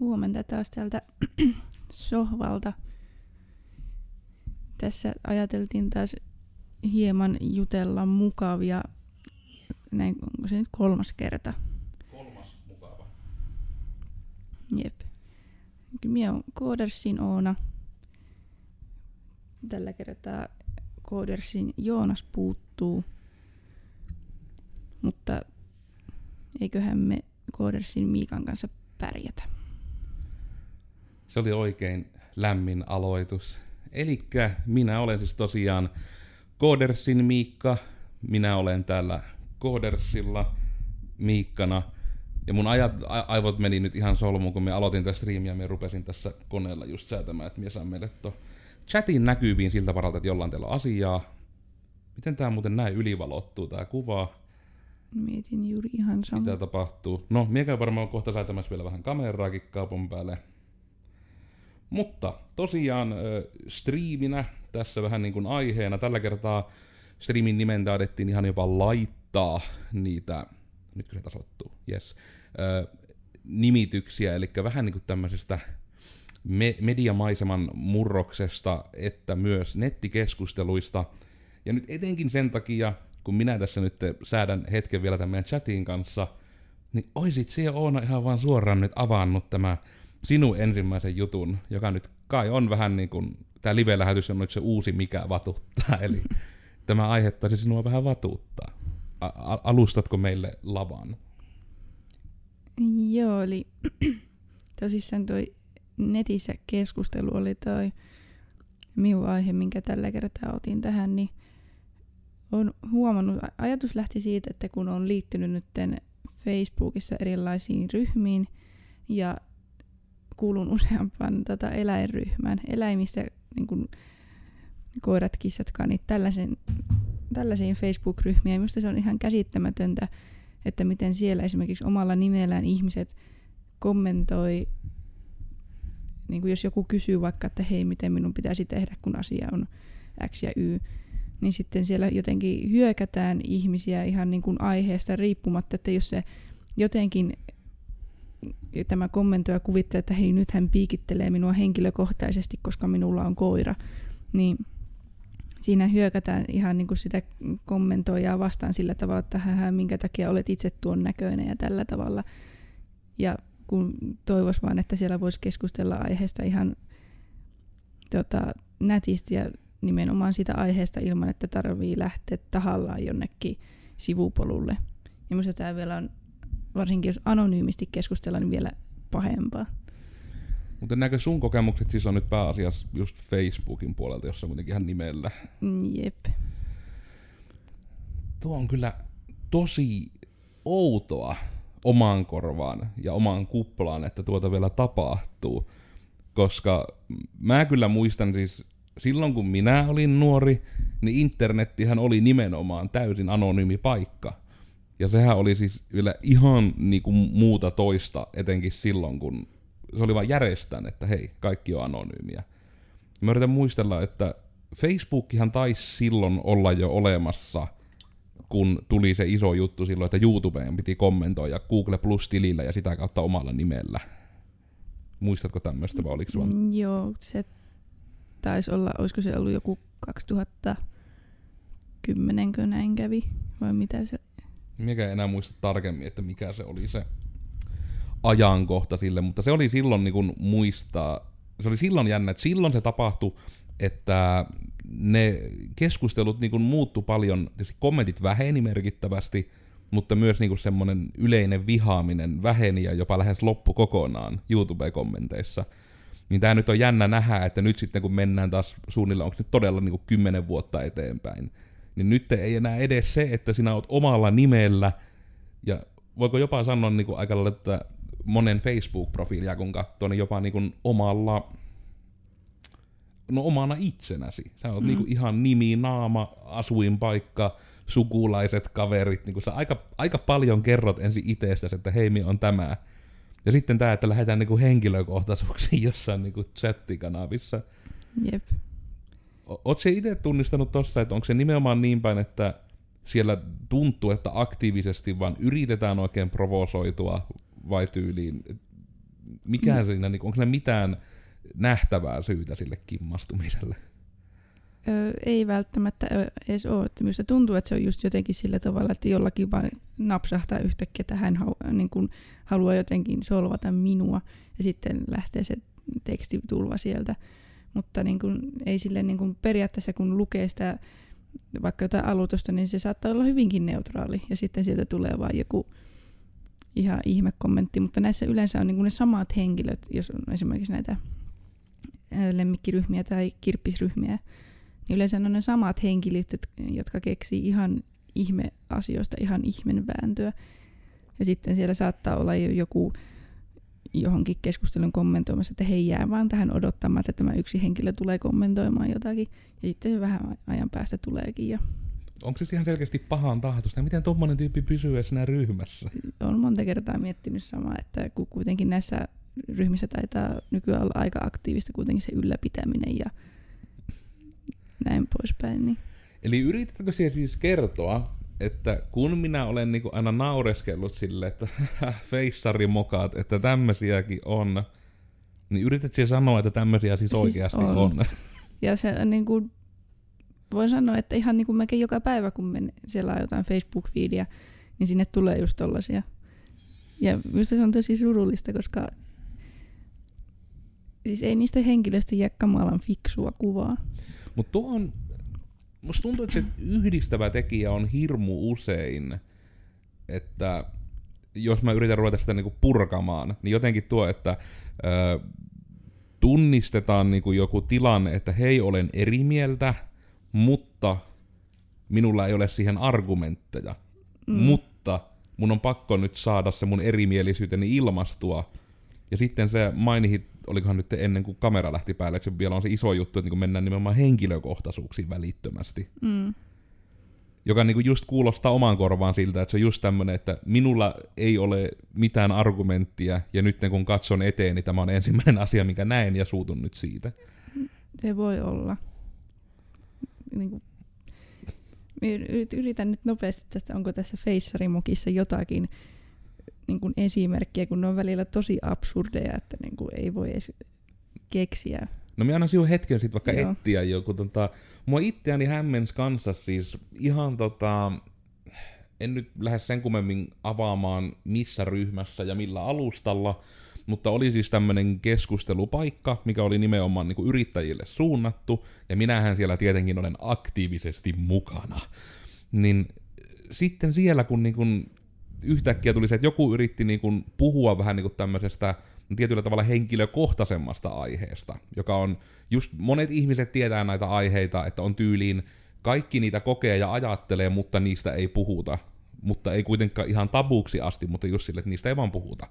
Huomenta taas täältä sohvalta. Tässä ajateltiin taas hieman jutella mukavia, näin onko se nyt kolmas kerta? Kolmas mukava. Jep. Minä on Koodersin Oona. Tällä kertaa Koodersin Joonas puuttuu. Mutta eiköhän me Koodersin Miikan kanssa pärjätä. Se oli oikein lämmin aloitus. Elikkä minä olen siis tosiaan Koodersin Miikka. Minä olen täällä Koodersilla Miikkana. Ja mun ajat, a- aivot meni nyt ihan solmuun, kun me aloitin tästä striimiä, ja rupesin tässä koneella just säätämään, että saan meille to chatin näkyviin siltä varalta, että jollain teillä on asiaa. Miten tää muuten näin ylivalottuu tää kuva? Mietin juuri ihan sama. Mitä tapahtuu? No, miekä varmaan kohta säätämässä vielä vähän kameraakin kaupan päälle. Mutta tosiaan striiminä tässä vähän niin kuin aiheena. Tällä kertaa striimin nimen taidettiin ihan jopa laittaa niitä, nyt kyllä tasoittuu, yes, nimityksiä, eli vähän niin kuin tämmöisestä me- mediamaiseman murroksesta, että myös nettikeskusteluista. Ja nyt etenkin sen takia, kun minä tässä nyt säädän hetken vielä tämän meidän chatin kanssa, niin oisit siellä Oona ihan vaan suoraan nyt avannut tämä sinun ensimmäisen jutun, joka nyt kai on vähän niin kuin, tämä live-lähetys on nyt se uusi mikä vatuttaa, eli tämä aiheuttaisi sinua vähän vatuuttaa. A- alustatko meille lavan? Joo, eli tosissaan toi netissä keskustelu oli toi minun aihe, minkä tällä kertaa otin tähän, niin on huomannut, ajatus lähti siitä, että kun on liittynyt nyt Facebookissa erilaisiin ryhmiin ja kuulun useampaan tota eläinryhmään, eläimistä niin kuin koirat, kissat, kanit, tällaisen, tällaisiin Facebook-ryhmiin. Ja minusta se on ihan käsittämätöntä, että miten siellä esimerkiksi omalla nimellään ihmiset kommentoi, niin kuin jos joku kysyy vaikka, että hei, miten minun pitäisi tehdä, kun asia on X ja Y, niin sitten siellä jotenkin hyökätään ihmisiä ihan niin kuin aiheesta riippumatta, että jos se jotenkin tämä kommentoija kuvittelee, että hei, nyt hän piikittelee minua henkilökohtaisesti, koska minulla on koira, niin siinä hyökätään ihan niin kuin sitä kommentoijaa vastaan sillä tavalla, että hän, minkä takia olet itse tuon näköinen ja tällä tavalla. Ja kun toivois vaan, että siellä voisi keskustella aiheesta ihan tota, nätisti ja nimenomaan sitä aiheesta ilman, että tarvii lähteä tahallaan jonnekin sivupolulle. Ja minusta tämä vielä on, varsinkin jos anonyymisti keskustellaan, niin vielä pahempaa. Mutta näkö sun kokemukset siis on nyt pääasiassa just Facebookin puolelta, jossa on kuitenkin ihan nimellä. Mm, Jep. Tuo on kyllä tosi outoa omaan korvaan ja omaan kuplaan, että tuota vielä tapahtuu. Koska mä kyllä muistan siis, silloin kun minä olin nuori, niin internettihän oli nimenomaan täysin anonyymi paikka. Ja sehän oli siis vielä ihan niinku muuta toista, etenkin silloin, kun se oli vain järjestään, että hei, kaikki on anonyymiä. Mä yritän muistella, että Facebookihan taisi silloin olla jo olemassa, kun tuli se iso juttu silloin, että YouTubeen piti kommentoida Google Plus-tilillä ja sitä kautta omalla nimellä. Muistatko tämmöistä vai oliko vaan? Mm, Joo, se taisi olla, olisiko se ollut joku 2010, kun näin kävi, vai mitä se... Mikä ei enää muista tarkemmin, että mikä se oli se ajankohta sille, mutta se oli silloin niin kuin muistaa, se oli silloin jännä, että silloin se tapahtui, että ne keskustelut niin muuttu paljon, kommentit väheni merkittävästi, mutta myös niin semmoinen yleinen vihaaminen väheni ja jopa lähes loppu kokonaan YouTube-kommenteissa. Niin tämä nyt on jännä nähdä, että nyt sitten kun mennään taas suunnilleen, onko nyt todella niin kuin kymmenen vuotta eteenpäin, niin nyt ei enää edes se, että sinä oot omalla nimellä, ja voiko jopa sanoa niin kuin aika lailla, että monen Facebook-profiilia kun katsoo, niin jopa niin kuin omalla, no omana itsenäsi. Sä oot mm. niin kuin ihan nimi, naama, asuinpaikka, sukulaiset, kaverit, niin kuin sä aika, aika paljon kerrot ensin itsestäsi, että hei, mi on tämä. Ja sitten tämä, että lähdetään niin kuin henkilökohtaisuuksiin jossain niin kuin chattikanavissa. Jep. O- Oot se itse tunnistanut tossa, että onko se nimenomaan niin päin, että siellä tuntuu, että aktiivisesti vaan yritetään oikein provosoitua vai tyyliin, mikä Mm. siinä, niin onko ne mitään nähtävää syytä sille kimmastumiselle? Ö, ei välttämättä edes ole. Että minusta tuntuu, että se on just jotenkin sillä tavalla, että jollakin vaan napsahtaa yhtäkkiä, että hän hau- niin kuin haluaa jotenkin solvata minua ja sitten lähtee se tekstitulva sieltä. Mutta niin kuin, ei sille niin kuin periaatteessa, kun lukee sitä vaikka jotain aloitusta, niin se saattaa olla hyvinkin neutraali ja sitten sieltä tulee vaan joku ihan ihmekommentti, mutta näissä yleensä on niin kuin ne samat henkilöt, jos on esimerkiksi näitä lemmikkiryhmiä tai kirppisryhmiä, niin yleensä on ne samat henkilöt, jot- jotka keksii ihan ihme-asioista ihan ihmenvääntöä. Ja sitten siellä saattaa olla jo joku johonkin keskustelun kommentoimassa, että hei jää vaan tähän odottamaan, että tämä yksi henkilö tulee kommentoimaan jotakin. Ja sitten se vähän ajan päästä tuleekin. Ja Onko se ihan selkeästi pahan tahtoista? Ja miten tuommoinen tyyppi pysyy siinä ryhmässä? olen monta kertaa miettinyt samaa, että kun kuitenkin näissä ryhmissä taitaa nykyään olla aika aktiivista kuitenkin se ylläpitäminen ja näin poispäin. Niin. Eli yritätkö siellä siis kertoa, että kun minä olen niinku aina naureskellut sille, että feissarimokaat, että tämmösiäkin on, niin yrität siellä sanoa, että tämmösiä siis, Siis oikeasti on. on. Ja se on niin kuin, voin sanoa, että ihan niin kuin melkein joka päivä, kun men, siellä on jotain Facebook-fiidiä, niin sinne tulee just tollasia. Ja minusta se on tosi surullista, koska siis ei niistä henkilöistä jää kamalan fiksua kuvaa. Mutta tuo on, musta tuntuu, että se yhdistävä tekijä on hirmu usein, että jos mä yritän ruveta sitä niinku purkamaan, niin jotenkin tuo, että ö, tunnistetaan niinku joku tilanne, että hei, olen eri mieltä, mutta minulla ei ole siihen argumentteja. Mm. Mutta mun on pakko nyt saada se mun erimielisyyteni ilmastua. Ja sitten se mainihit, olikohan nyt ennen kuin kamera lähti päälle, että se vielä on se iso juttu, että niin mennään nimenomaan henkilökohtaisuuksiin välittömästi. Mm. Joka niin just kuulostaa omaan korvaan siltä, että se on just tämmönen, että minulla ei ole mitään argumenttia, ja nyt kun katson eteen, niin tämä on ensimmäinen asia, mikä näen, ja suutun nyt siitä. Se voi olla. Niin kuin, yritän nyt nopeasti tästä, onko tässä Feissarimokissa jotakin niin kuin esimerkkiä, kun ne on välillä tosi absurdeja, että niin kuin ei voi edes keksiä. No minä annan sinun hetken sitten vaikka Joo. etsiä joku. Tota, mua itseäni hämmens kanssa siis ihan tota, en nyt lähde sen kummemmin avaamaan missä ryhmässä ja millä alustalla, mutta oli siis tämmöinen keskustelupaikka, mikä oli nimenomaan niin kuin yrittäjille suunnattu, ja minähän siellä tietenkin olen aktiivisesti mukana. Niin sitten siellä, kun niin kuin yhtäkkiä tuli se, että joku yritti niin kuin puhua vähän niin kuin tämmöisestä tietyllä tavalla henkilökohtaisemmasta aiheesta, joka on, just monet ihmiset tietää näitä aiheita, että on tyyliin, kaikki niitä kokee ja ajattelee, mutta niistä ei puhuta. Mutta ei kuitenkaan ihan tabuksi asti, mutta just sille, että niistä ei vaan puhuta.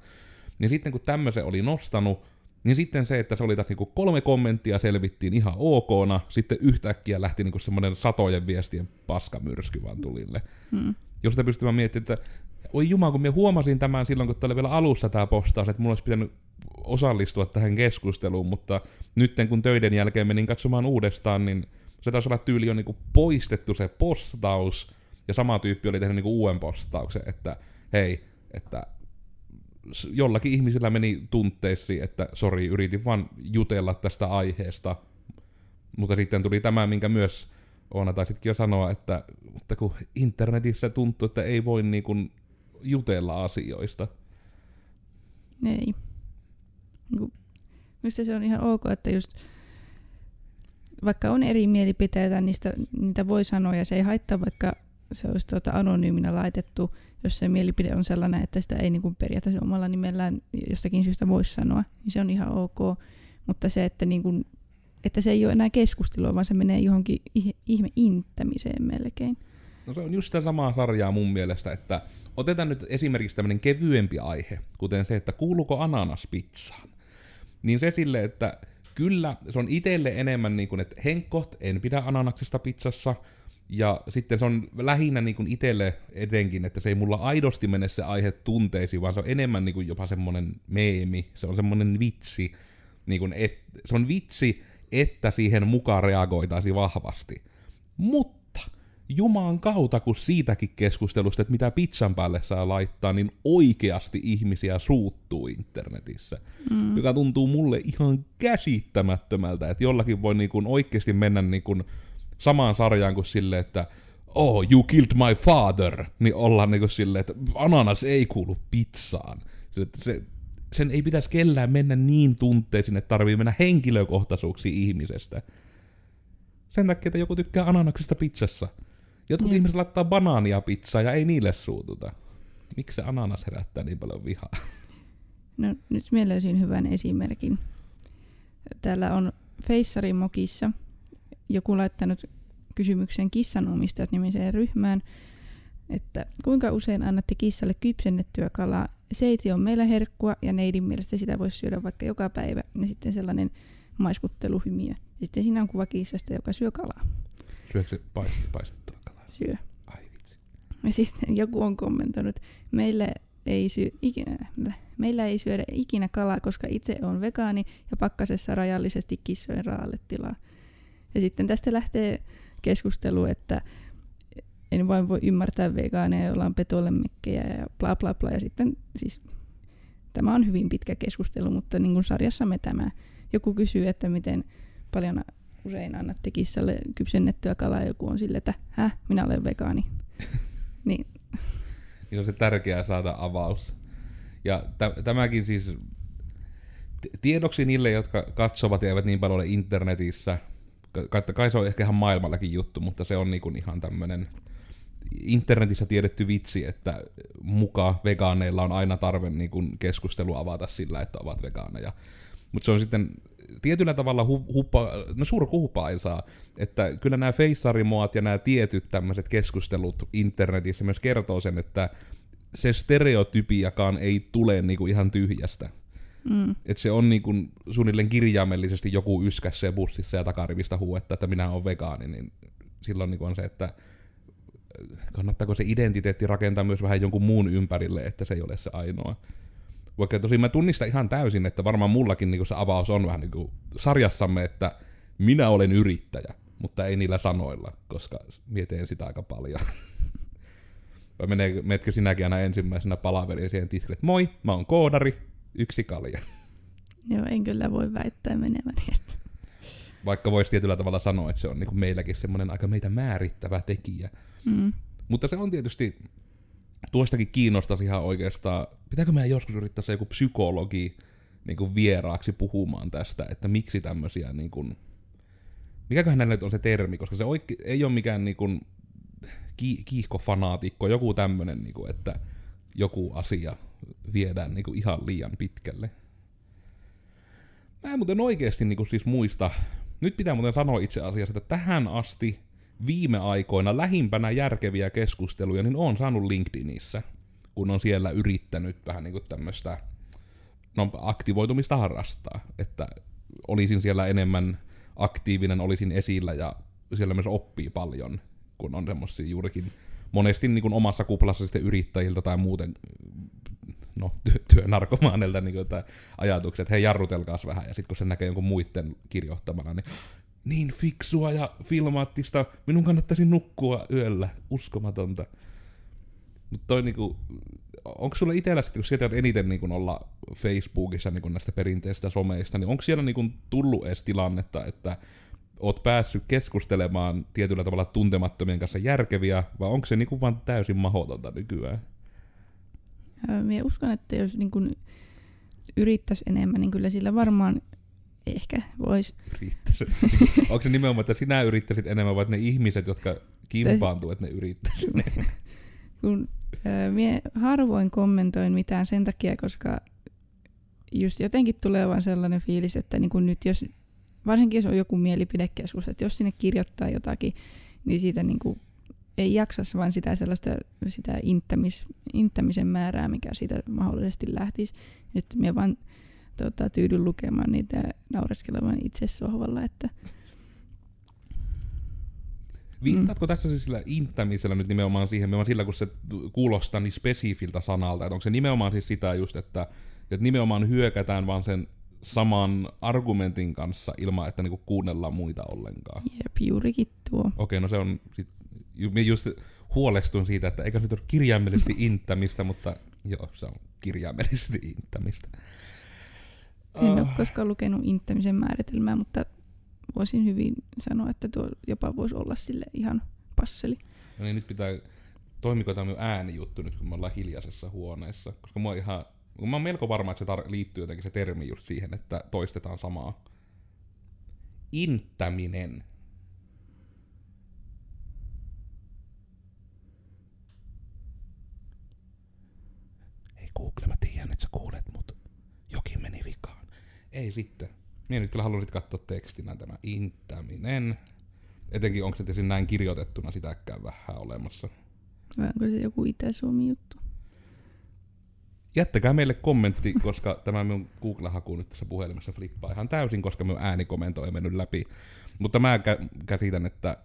Niin sitten kun tämmöisen oli nostanut, niin sitten se, että se oli taas niinku kolme kommenttia selvittiin ihan okona, sitten yhtäkkiä lähti niinku semmoinen satojen viestien paskamyrsky vaan tulille. Mm. Jos sitä pystyy miettimään, että oi jumala, kun minä huomasin tämän silloin, kun tämä oli vielä alussa tämä postaus, että mulla olisi pitänyt osallistua tähän keskusteluun, mutta nyt kun töiden jälkeen menin katsomaan uudestaan, niin se taisi olla tyyli jo niinku poistettu se postaus, ja sama tyyppi oli tehnyt niinku uuden postauksen, että hei, että jollakin ihmisillä meni tunteisiin, että sori, yritin vaan jutella tästä aiheesta, mutta sitten tuli tämä, minkä myös Oona taisitkin jo sanoa, että, että kun internetissä tuntuu, että ei voi niin kuin jutella asioista. Ei. Niin Minusta se on ihan ok, että just vaikka on eri mielipiteitä, niistä, niitä voi sanoa ja se ei haittaa, vaikka se olisi tuota anonyyminä laitettu, jos se mielipide on sellainen, että sitä ei niin periaatteessa omalla nimellään jostakin syystä voi sanoa, niin se on ihan ok. Mutta se, että, niin kuin, että se ei ole enää keskustelua, vaan se menee johonkin ih- ihme inttämiseen melkein. No se on just sitä samaa sarjaa mun mielestä, että otetaan nyt esimerkiksi tämmöinen kevyempi aihe, kuten se, että kuuluuko ananas pizzaan. Niin se sille, että kyllä se on itselle enemmän niin kuin, että henkot, en pidä ananaksesta pizzassa, ja sitten se on lähinnä niin kuin itselle etenkin, että se ei mulla aidosti mene se aihe tunteisiin, vaan se on enemmän niin kuin jopa semmoinen meemi, se on semmoinen vitsi, niin kuin et, se on vitsi, että siihen mukaan reagoitaisiin vahvasti. Mutta jumaan kautta, kun siitäkin keskustelusta, että mitä pizzan päälle saa laittaa, niin oikeasti ihmisiä suuttuu internetissä. Mm. Joka tuntuu mulle ihan käsittämättömältä, että jollakin voi niin kuin oikeasti mennä niin kuin samaan sarjaan kuin sille, että oh, you killed my father, niin ollaan niin kuin silleen, että ananas ei kuulu pizzaan. Se, se, sen ei pitäisi kellään mennä niin tunteisiin, että tarvii mennä henkilökohtaisuuksiin ihmisestä. Sen takia, että joku tykkää ananaksesta pizzassa. Jotkut ihmiset laittaa banaania pizzaa ja ei niille suututa. Miksi se ananas herättää niin paljon vihaa? No nyt minä löysin hyvän esimerkin. Täällä on Feissarin mokissa joku laittanut kysymyksen kissanomistajat nimiseen ryhmään, että kuinka usein annatte kissalle kypsennettyä kalaa? Seiti on meillä herkkua ja neidin mielestä sitä voisi syödä vaikka joka päivä. Ja sitten sellainen maiskutteluhymiö. Ja sitten siinä on kuva kissasta, joka syö kalaa. Syökö se paistettua? Syö. Ai vitsi. Ja sitten joku on kommentoinut, meillä ei, syö ikinä, meillä ei syödä ikinä kalaa, koska itse on vegaani ja pakkasessa rajallisesti kissojen raalle tilaa. Ja sitten tästä lähtee keskustelu, että en vain voi ymmärtää vegaaneja, joilla on petolemekkejä ja bla bla bla. Ja sitten siis tämä on hyvin pitkä keskustelu, mutta niin kuin sarjassamme tämä. Joku kysyy, että miten paljon usein annatte kissalle kypsennettyä kalaa, joku on sille, että häh, minä olen vegaani. niin. niin on se tärkeää saada avaus. Ja t- tämäkin siis tiedoksi niille, jotka katsovat ja eivät niin paljon ole internetissä, kai, kai se on ehkä ihan maailmallakin juttu, mutta se on niinku ihan tämmöinen internetissä tiedetty vitsi, että muka vegaaneilla on aina tarve niinku keskustelu avata sillä, että ovat vegaaneja. Mutta se on sitten tietyllä tavalla hu- huppa, no surkuhupaisaa, että kyllä nämä feissarimoat ja nämä tietyt tämmöiset keskustelut internetissä myös kertoo sen, että se stereotypiakaan ei tule niinku ihan tyhjästä. Mm. Että se on niinku suunnilleen kirjaimellisesti joku yskässä bussissa ja takarivistä huuetta, että minä olen vegaani, niin silloin niinku on se, että kannattaako se identiteetti rakentaa myös vähän jonkun muun ympärille, että se ei ole se ainoa. Vaikka tosi mä tunnistan ihan täysin, että varmaan mullakin niinku se avaus on vähän niinku sarjassamme, että minä olen yrittäjä, mutta ei niillä sanoilla, koska mietin sitä aika paljon. Vai menetkö sinäkin aina ensimmäisenä palaveriin siihen tiskille, että moi, mä oon koodari, yksi kalja. Joo, en kyllä voi väittää meneväni. Että... Vaikka voisi tietyllä tavalla sanoa, että se on niin kuin meilläkin semmoinen aika meitä määrittävä tekijä. Mm. Mutta se on tietysti, tuostakin kiinnostaisi ihan oikeastaan, pitääkö meidän joskus yrittää se joku psykologi niin kuin vieraaksi puhumaan tästä, että miksi tämmöisiä, niin kuin, mikäköhän näillä nyt on se termi, koska se oike, ei ole mikään niin kuin, ki, kiihkofanaatikko, joku tämmöinen, niin kuin, että joku asia viedään niin kuin ihan liian pitkälle. Mä en muuten oikeasti niin kuin siis muista, nyt pitää muuten sanoa itse asiassa, että tähän asti viime aikoina lähimpänä järkeviä keskusteluja, niin on saanut LinkedInissä, kun on siellä yrittänyt vähän niin tämmöistä no, aktivoitumista harrastaa, että olisin siellä enemmän aktiivinen, olisin esillä ja siellä myös oppii paljon, kun on semmoisia juurikin monesti niin kuin omassa kuplassa sitten yrittäjiltä tai muuten no, ty- työnarkomaanilta niin kuin, ajatukset, että hei jarrutelkaas vähän, ja sitten kun se näkee jonkun muiden kirjoittamana, niin niin fiksua ja filmaattista, minun kannattaisi nukkua yöllä, uskomatonta. Mutta toi niinku, onko sulla itsellä sitten, kun sieltä eniten niinku olla Facebookissa niinku näistä perinteistä someista, niin onko siellä niinku tullut edes tilannetta, että oot päässyt keskustelemaan tietyllä tavalla tuntemattomien kanssa järkeviä, vai onko se niinku vaan täysin mahdotonta nykyään? Minä uskon, että jos niin kun yrittäisi enemmän, niin kyllä sillä varmaan ehkä voisi. Onko se nimenomaan, että sinä yrittäisit enemmän, vai ne ihmiset, jotka kimpaantuu, että ne yrittäisivät Kun äh, mie harvoin kommentoin mitään sen takia, koska just jotenkin tulee vaan sellainen fiilis, että niin kun nyt jos, varsinkin jos on joku mielipidekeskus, että jos sinne kirjoittaa jotakin, niin siitä niin kuin ei jaksa vaan sitä sellaista sitä inttämis, inttämisen määrää, mikä siitä mahdollisesti lähtisi. Sitten minä vaan tota, tyydyn lukemaan niitä naureskelemaan itse sohvalla, että Viittaatko mm. tässä siis sillä inttämisellä nyt nimenomaan siihen, nimenomaan sillä kun se kuulostaa niin spesifiltä sanalta, että onko se nimenomaan siis sitä just, että, että nimenomaan hyökätään vaan sen saman argumentin kanssa ilman, että niinku kuunnellaan muita ollenkaan? Jep, juurikin tuo. Okei, no se on sit just huolestun siitä, että eikä se nyt ole kirjaimellisesti inttämistä, mutta joo, se on kirjaimellisesti inttämistä. En ole Ah. koskaan lukenut inttämisen määritelmää, mutta voisin hyvin sanoa, että tuo jopa voisi olla sille ihan passeli. No niin, nyt pitää, toimiko tämä minun äänijuttu nyt, kun me ollaan hiljaisessa huoneessa? Koska mä oon ihan, mä oon melko varma, että se tar- liittyy jotenkin se termi just siihen, että toistetaan samaa. Inttäminen. Ei Google, mä tiedän, että sä kuulet, mutta jokin meni vikaan. Ei sitten. Minä nyt kyllä haluaisit katsoa tekstinä tämä inttäminen. Etenkin onko se tietysti näin kirjoitettuna sitäkään vähän olemassa. Vai onko se joku Itä-Suomi juttu? Jättäkää meille kommentti, koska tämä minun Google-haku nyt tässä puhelimessa flippaa ihan täysin, koska minun äänikomento ei mennyt läpi. Mutta mä kä- käsitän, että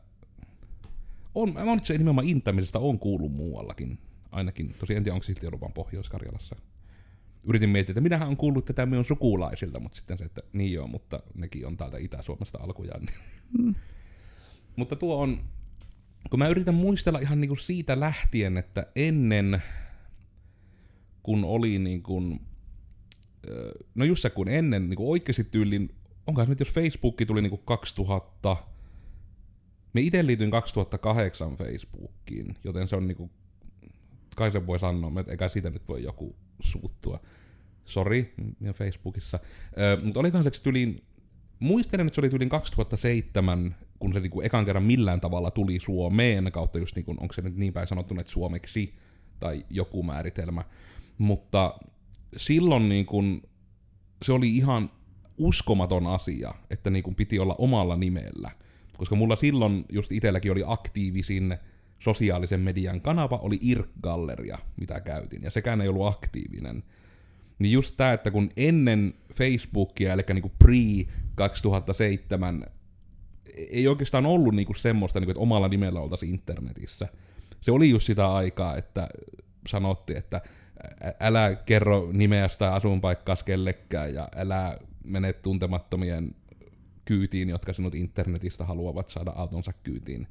on, mä on se nimenomaan intämisestä on kuullut muuallakin. Ainakin, tosi en tiedä, onko se silti ollut vaan Pohjois-Karjalassa. Yritin miettiä, että minähän on kuullut tätä minun sukulaisilta, mutta sitten se, että niin joo, mutta nekin on täältä Itä-Suomesta alkujaan. Niin. Mm. Mutta tuo on, kun mä yritän muistella ihan niinku siitä lähtien, että ennen, kun oli niin kuin, no just se kun ennen niin oikeasti tyylin, onkohan se nyt jos Facebook tuli niin kuin 2000, me itse liityin 2008 Facebookiin, joten se on niinku, kai se voi sanoa, että eikä siitä nyt voi joku suuttua. Sori, Facebookissa. Ö, mutta olikohan se se tyliin, muistelen, että se oli tyliin 2007, kun se niinku ekan kerran millään tavalla tuli Suomeen, kautta just niinku, onko se nyt niin päin sanottu, että suomeksi, tai joku määritelmä. Mutta silloin niin kun, se oli ihan uskomaton asia, että niin kun piti olla omalla nimellä. Koska mulla silloin just itselläkin oli aktiivisin sosiaalisen median kanava, oli IRC-galleria, mitä käytin, ja sekään ei ollut aktiivinen. Niin just tää, että kun ennen Facebookia, eli niinku pre-2007, ei oikeastaan ollut niinku semmoista, niinku, että omalla nimellä oltaisiin internetissä. Se oli just sitä aikaa, että sanottiin, että älä kerro nimeäsi tai asuinpaikkaa kellekään ja älä mene tuntemattomien kyytiin, jotka sinut internetistä haluavat saada autonsa kyytiin.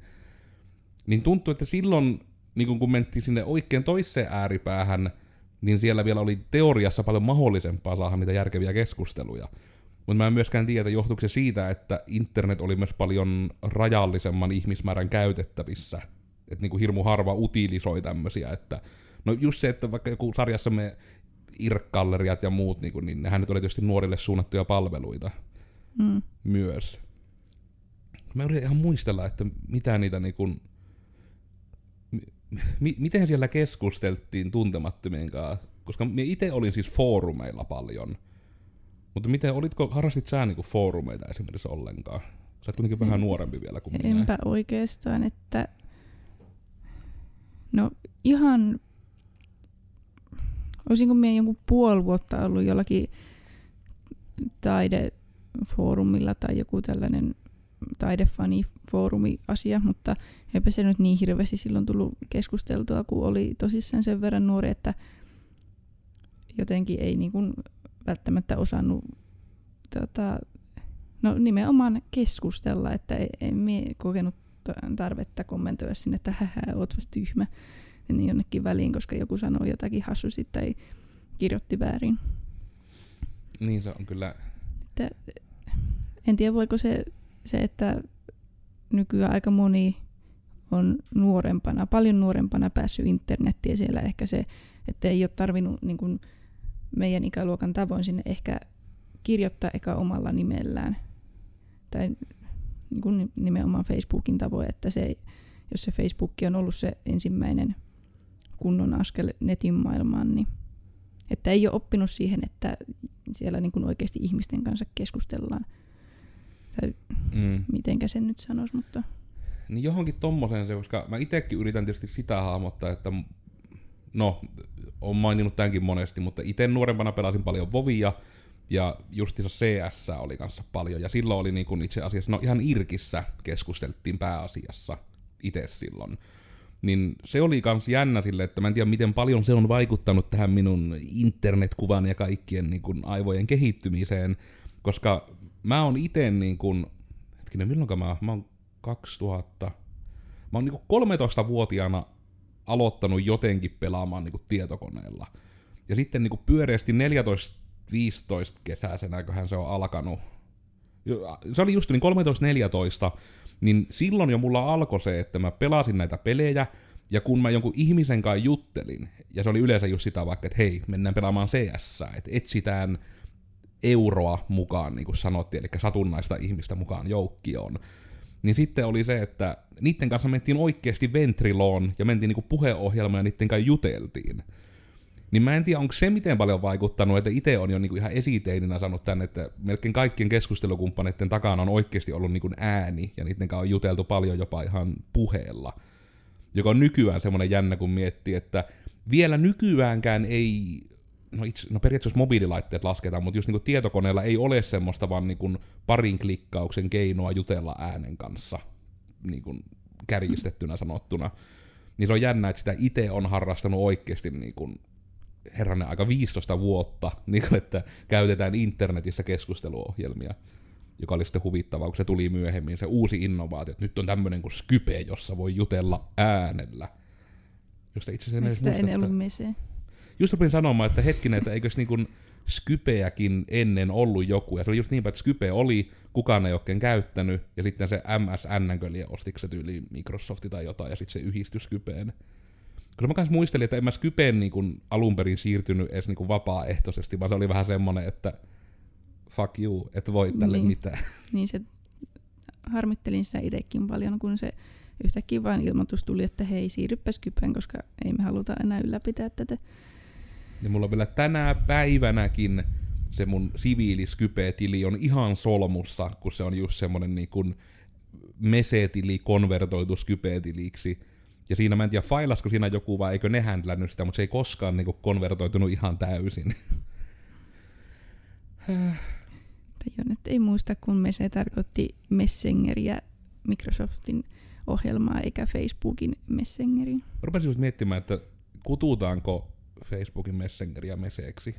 Niin tuntuu, että silloin, niin kun mentiin sinne oikein toiseen ääripäähän, niin siellä vielä oli teoriassa paljon mahdollisempaa saada niitä järkeviä keskusteluja. Mutta mä en myöskään tiedä, johtuuko se siitä, että internet oli myös paljon rajallisemman ihmismäärän käytettävissä. Että niinku hirmu harva utilisoi tämmöisiä, että no just se, että vaikka joku sarjassa me irkkalleriat ja muut, niinku, niin nehän nyt oli tietysti nuorille suunnattuja palveluita Mm. myös. Mä yritän ihan muistella, että mitä niitä niinku, mi- miten siellä keskusteltiin tuntemattomien kanssa, koska mä itse olin siis foorumeilla paljon. Mutta miten, olitko, harrastit sä niinku foorumeita esimerkiksi ollenkaan? Sä oot kuitenkin vähän nuorempi vielä kuin minä. Enpä oikeastaan, että no ihan olisinko minä jonkun puoli vuotta ollut jollakin taidefoorumilla tai joku tällainen taidefani-foorumi-asia, mutta eipä se nyt niin hirveästi silloin tullut keskusteltua, kun oli tosissaan sen verran nuori, että jotenkin ei niin kuin välttämättä osannut tota, no nimenomaan keskustella, että en mie kokenut ta- tarvetta kommentoida sinne, että hähä, oot vasta tyhmä niin jonnekin väliin, koska joku sanoi jotakin hassusti tai kirjoitti väärin. Niin se on kyllä, Että, en tiedä, voiko se, se, että nykyään aika moni on nuorempana, paljon nuorempana päässyt internettiin siellä ehkä se, että ei ole tarvinnut niin kuin meidän ikäluokan tavoin sinne ehkä kirjoittaa eka omalla nimellään. Tai niin kuin nimenomaan Facebookin tavoin, että se, jos se Facebook on ollut se ensimmäinen kunnon askel netin maailmaan, niin että ei ole oppinut siihen, että siellä niin kuin oikeasti ihmisten kanssa keskustellaan. Tai mm, mitenkä sen nyt sanoisi, mutta niin johonkin tommoseen se, koska mä itekin yritän tietysti sitä hahmottaa, että no, on maininnut tämänkin monesti, mutta itse nuorempana pelasin paljon Vovia, ja justiinsa CS oli kanssa paljon, ja silloin oli niin kuin itse asiassa, no ihan Irkissä keskusteltiin pääasiassa itse silloin. Niin se oli kans jännä sille, että mä en tiedä miten paljon se on vaikuttanut tähän minun internetkuvan ja kaikkien niin kuin aivojen kehittymiseen, koska mä oon itse niin kuin, hetkinen, milloinka mä, mä oon 2000, Mä oon niinku 13-vuotiaana aloittanut jotenkin pelaamaan niinku tietokoneella. Ja sitten niinku pyöreästi 14-15 kesäisenäköhän se on alkanut. Se oli just niin 13-14, niin silloin jo mulla alkoi se, että mä pelasin näitä pelejä, ja kun mä jonkun ihmisen kanssa juttelin, ja se oli yleensä just sitä vaikka, että hei, mennään pelaamaan CS, että etsitään euroa mukaan, niin kuin sanottiin, eli satunnaista ihmistä mukaan joukkioon. Niin sitten oli se, että niiden kanssa mentiin oikeasti Ventriloon ja mentiin niinku puheohjelmaan ja niiden kanssa juteltiin. Niin mä en tiedä, onko se miten paljon vaikuttanut, että itse on jo niinku ihan esiteininä sanonut tänne, että melkein kaikkien keskustelukumppaneiden takana on oikeasti ollut niinku ääni, ja niiden kanssa on juteltu paljon jopa ihan puheella. Joka on nykyään semmoinen jännä, kun miettii, että vielä nykyäänkään ei, no, itse, no periaatteessa mobiililaitteet lasketaan, mutta just niinku tietokoneella ei ole semmoista vaan niinku parin klikkauksen keinoa jutella äänen kanssa, niinku kärjistettynä sanottuna. Niin se on jännä, että sitä itse on harrastanut oikeasti niinku herranen aika 15 vuotta, niin kuin, että käytetään internetissä keskusteluohjelmia, joka oli sitten huvittavaa, kun se tuli myöhemmin, se uusi innovaatio, että nyt on tämmöinen kuin Skype, jossa voi jutella äänellä. Josta itse asiassa en Eikö edes muista, ollut? Just rupin sanomaan, että hetkinen, että eikös niin kuin Skypeäkin ennen ollut joku, ja se oli just niin, että Skype oli, kukaan ei oikein käyttänyt, ja sitten se MSN köliä ostiko se tyyli Microsoft tai jotain, ja sitten se yhdistyi Skypeen. Kyllä mä kanssa muistelin, että en mä Skypeen niin kuin alun perin siirtynyt edes niin kuin vapaaehtoisesti, vaan se oli vähän semmonen, että fuck you, et voi tälle Niin. mitään. Niin se harmittelin sitä itsekin paljon, kun se yhtäkkiä vain ilmoitus tuli, että hei, siirrypä Skypeen, koska ei me haluta enää ylläpitää tätä. Ja mulla on vielä tänä päivänäkin se mun siviili Skype-tili on ihan solmussa, kun se on just semmonen niin kuin mesetili konvertoitu Skype-tiliksi. Ja siinä mä en tiedä, failasko siinä joku vai eikö ne händlännyt sitä, mutta se ei koskaan niin kuin konvertoitunut ihan täysin. Tai Jonnet ei muista, kun me se tarkoitti Messengeriä Microsoftin ohjelmaa eikä Facebookin Messengeriä. Rupesin just miettimään, että kututaanko Facebookin Messengeria meseeksi.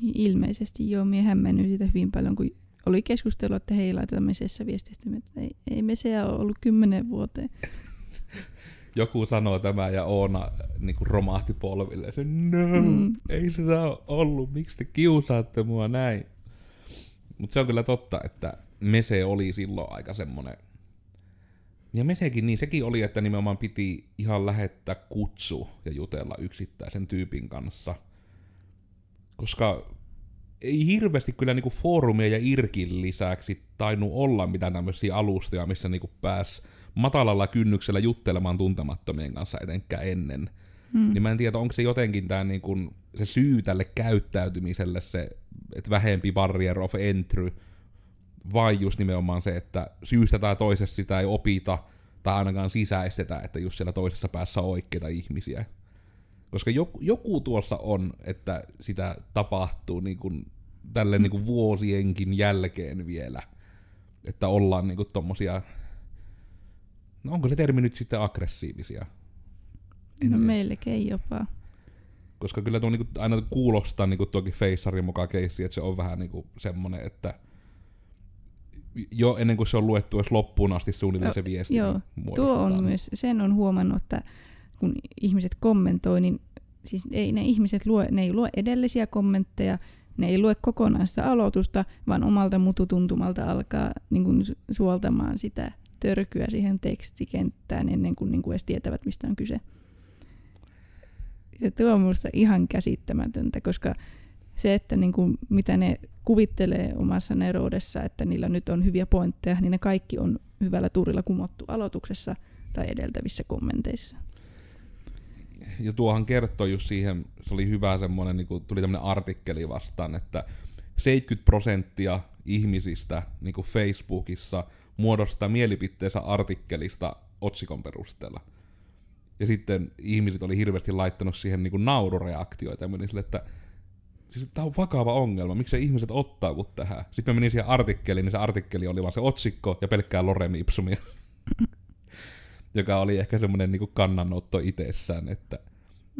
Niin Ilmeisesti joo, mie hämmennyt siitä hyvin paljon, kun oli keskustelu, että hei, laitetaan mesessä viestistä, että ei, ei meseä ole ollut kymmenen vuoteen. Joku sanoo tämä ja Oona niin kuin romahti polville. Se, no, Mm. ei sitä ole ollut, miksi te kiusaatte mua näin? Mutta se on kyllä totta, että Mese oli silloin aika semmonen... Ja Mesekin, niin sekin oli, että nimenomaan piti ihan lähettää kutsu ja jutella yksittäisen tyypin kanssa. Koska ei hirveästi kyllä niinku foorumia ja Irkin lisäksi tainnut olla mitään tämmöisiä alustoja, missä niinku pääs matalalla kynnyksellä juttelemaan tuntemattomien kanssa etenkään ennen. Mm. Niin mä en tiedä, onko se jotenkin tää niinku, se syy tälle käyttäytymiselle se, että vähempi barrier of entry, vai just nimenomaan se, että syystä tai toisesta sitä ei opita, tai ainakaan sisäistetä, että just siellä toisessa päässä on oikeita ihmisiä. Koska joku, joku tuossa on, että sitä tapahtuu niin kuin, tälle niin kuin vuosienkin jälkeen vielä. Että ollaan niin kuin tommosia, no onko se termi nyt sitten aggressiivisia? En No edes. melkein jopa. Koska kyllä tuo niinku aina kuulostaa niinku tuokin Facearin mukaan keissi, että se on vähän niinku semmonen, että jo ennen kuin se on luettu edes loppuun asti suunnilleen Joo, se viesti joo. niin Tuo on myös, sen on huomannut, että kun ihmiset kommentoi, niin siis ei ne ihmiset lue, ne ei lue edellisiä kommentteja, ne ei lue kokonaan sitä aloitusta, vaan omalta mututuntumalta alkaa niin kuin su- suoltamaan sitä törkyä siihen tekstikenttään ennen kuin, niin kuin edes tietävät, mistä on kyse. Ja tuo on minusta ihan käsittämätöntä, koska se, että niin kuin, mitä ne kuvittelee omassa neroudessa, että niillä nyt on hyviä pointteja, niin ne kaikki on hyvällä tuurilla kumottu aloituksessa tai edeltävissä kommenteissa. Ja tuohan kertoi just siihen, se oli hyvä semmonen, niinku, tuli tämmönen artikkeli vastaan, että 70 prosenttia ihmisistä niinku Facebookissa muodostaa mielipiteensä artikkelista otsikon perusteella. Ja sitten ihmiset oli hirveästi laittanut siihen niinku naurureaktioita ja meni sille, että siis tämä on vakava ongelma, miksi se ihmiset ottaa tähän. Sitten mä menin siihen artikkeliin, niin se artikkeli oli vaan se otsikko ja pelkkää Lorem Ipsumia. joka oli ehkä semmoinen niinku kannanotto itsessään, että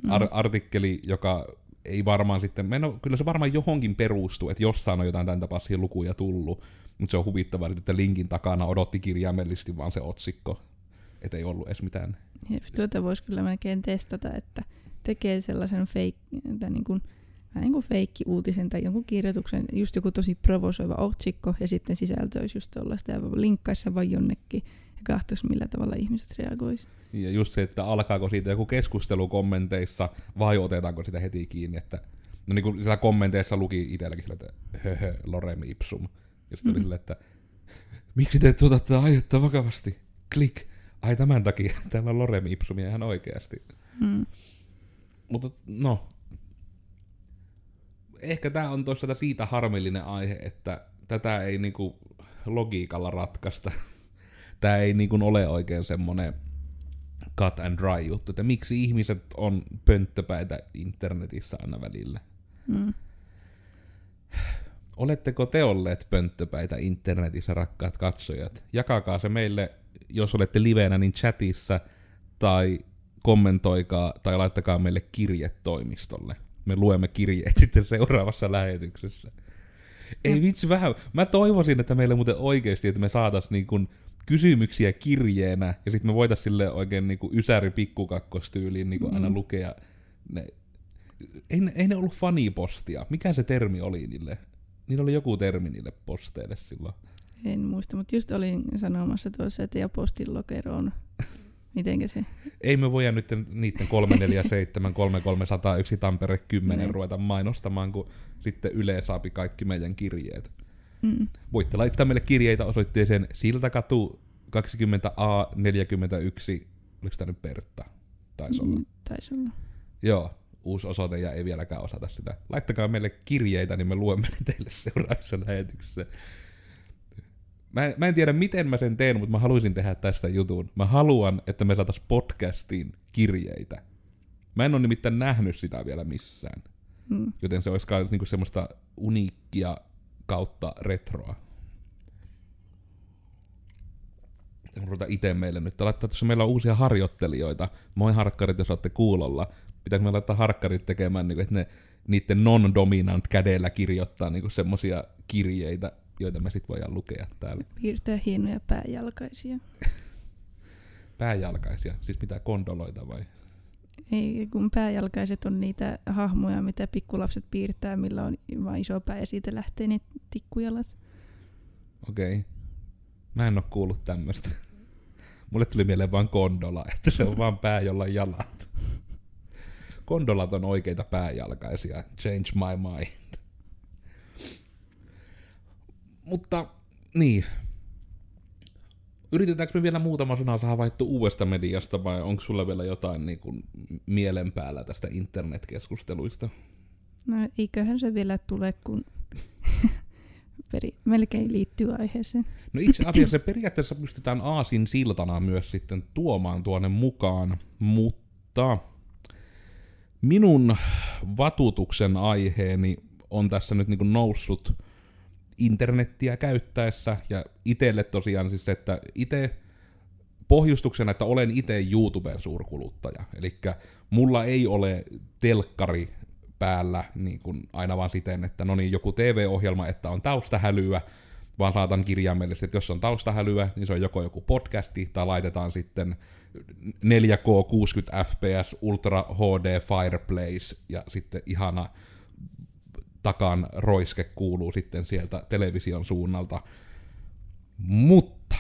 ar- artikkeli, joka ei varmaan sitten, mä en oo, kyllä se varmaan johonkin perustuu, että jossain on jotain tämän tapaisia lukuja tullut, mutta se on huvittavaa, että linkin takana odotti kirjaimellisesti vaan se otsikko. että ei ollut edes mitään. Jep, tuota voisi kyllä melkein testata, että tekee sellaisen fake, tai niin kuin, vähän niin kuin feikki-uutisen tai jonkun kirjoituksen, just joku tosi provosoiva otsikko, ja sitten sisältö olisi just tuollaista, ja linkkaisi se vaan jonnekin, ja kahtoisi millä tavalla ihmiset reagoisi. Ja just se, että alkaako siitä joku keskustelu kommenteissa, vai otetaanko sitä heti kiinni, että no niin kuin siellä kommenteissa luki itselläkin sillä, että höhö, lorem ipsum. Ja sitten oli Mm. sillä, että miksi te tuota tätä aihetta vakavasti? Klik. Ai tämän takia, täällä on lorem ipsumia ihan oikeasti. Mm. Mutta no, ehkä tämä on toisaalta siitä harmillinen aihe, että tätä ei niinku logiikalla ratkaista. Tämä ei niinku ole oikein semmonen cut and dry juttu, että miksi ihmiset on pönttöpäitä internetissä aina välillä. Mm. Oletteko te olleet pönttöpäitä internetissä, rakkaat katsojat? Jakakaa se meille, jos olette livenä, niin chatissa, tai kommentoikaa, tai laittakaa meille kirje toimistolle. Me luemme kirjeet sitten seuraavassa lähetyksessä. Ei vitsi vähän. Mä toivoisin, että meillä muuten oikeasti, että me saatais niin kuin kysymyksiä kirjeenä, ja sitten me voitais sille oikein niin kuin ysäri pikkukakkostyyliin niin kuin aina Mm. lukea ne. Ei, ne- ei ne ollut fanipostia. Mikä se termi oli niille? Niillä oli joku termi niille posteille silloin. En muista, mutta just olin sanomassa tuossa, että ja postin lokero on, mitenkä se, Ei me voida nyt niiden 347, 3301 Tampere 10 Niin. ruveta mainostamaan, kun sitten Yle saapi kaikki meidän kirjeet. mm. Voitte laittaa meille kirjeitä osoitteeseen Siltakatu 20A41, oliko tämä nyt Pertta? Taisi olla. Mm, taisi olla. Joo, uusi osoite ja ei vieläkään osata sitä. Laittakaa meille kirjeitä, niin me luemme ne teille seuraavassa lähetyksessä. Mä, en- mä en tiedä, miten mä sen teen, mutta mä haluaisin tehdä tästä jutun. Mä haluan, että me saatais podcastiin kirjeitä. Mä en ole nimittäin nähnyt sitä vielä missään. Mm. Joten se olisi niinku semmoista uniikkia kautta retroa. Ruveta itse meille nyt. Laittaa, tuossa meillä on uusia harjoittelijoita. Moi harkkarit, jos olette kuulolla. Pitäisi me laittaa harkkarit tekemään, niin että ne niiden non-dominant kädellä kirjoittaa niin semmoisia kirjeitä, joita me sitten voidaan lukea täällä. Piirtää hienoja pääjalkaisia. Pääjalkaisia, siis mitä kondoloita vai? Ei, kun pääjalkaiset on niitä hahmoja, mitä pikkulapset piirtää, millä on vain iso pää ja siitä lähtee ne tikkujalat. Okei. Mä en oo kuullut tämmöstä. Mulle tuli mieleen vaan kondola, että se on vaan pää, jolla on jalat. Kondolat on oikeita pääjalkaisia. Change my mind. Mutta, niin. Yritetäänkö me vielä muutama sana saada vaihtu uudesta mediasta vai onko sulla vielä jotain niin kuin, mielen päällä tästä internetkeskusteluista? No eiköhän se vielä tule, kun peri- melkein liittyy aiheeseen. No itse asiassa periaatteessa pystytään aasin siltana myös sitten tuomaan tuonne mukaan, mutta minun vatutuksen aiheeni on tässä nyt niin noussut internettiä käyttäessä ja itselle tosiaan siis että itse pohjustuksena, että olen itse YouTuben suurkuluttaja. Eli mulla ei ole telkkari päällä niin kuin aina vaan siten, että no niin, joku TV-ohjelma, että on taustahälyä, vaan saatan kirjaimellisesti, että jos on taustahälyä, niin se on joko joku podcasti, tai laitetaan sitten 4K 60 fps Ultra HD Fireplace, ja sitten ihana takan roiske kuuluu sitten sieltä television suunnalta. Mutta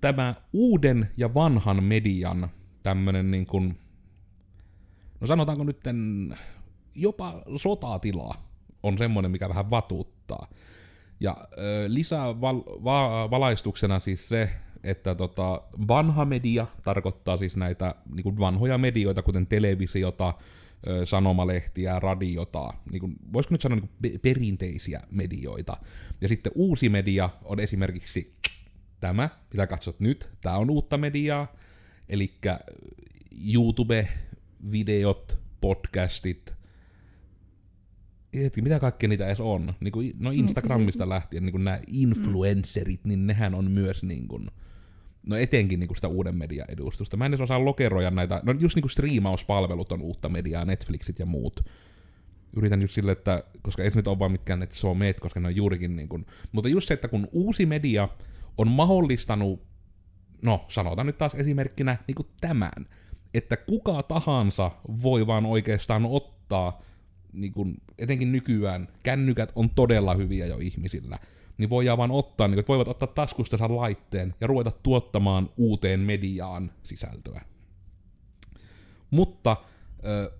tämä uuden ja vanhan median tämmönen niin kuin, no sanotaanko nyt jopa sotatila on semmoinen, mikä vähän vatuuttaa. Ja ö, lisää val, va, valaistuksena siis se, että tota, vanha media tarkoittaa siis näitä niin kuin vanhoja medioita, kuten televisiota, sanomalehtiä, radiota, niin kuin, voisiko nyt sanoa niin kuin pe- perinteisiä medioita. Ja sitten uusi media on esimerkiksi tämä, mitä katsot nyt, tämä on uutta mediaa, eli YouTube, videot, podcastit, Hetki, mitä kaikkea niitä edes on? Niin kuin, no Instagramista lähtien, niin kuin nämä influencerit, niin nehän on myös niin kuin, no etenkin niin kuin sitä uuden median edustusta. Mä en edes osaa lokeroida näitä, no just niin kuin striimauspalvelut on uutta mediaa, Netflixit ja muut. Yritän just sille, että, koska ei nyt ole vaan mitkään net someet, koska ne on juurikin niin kuin, mutta just se, että kun uusi media on mahdollistanut no sanotaan nyt taas esimerkkinä niin kuin tämän, että kuka tahansa voi vaan oikeastaan ottaa, niin kuin, etenkin nykyään, kännykät on todella hyviä jo ihmisillä, niin voidaan vaan ottaa, niin kuin, voivat ottaa taskustansa laitteen ja ruveta tuottamaan uuteen mediaan sisältöä. Mutta ö,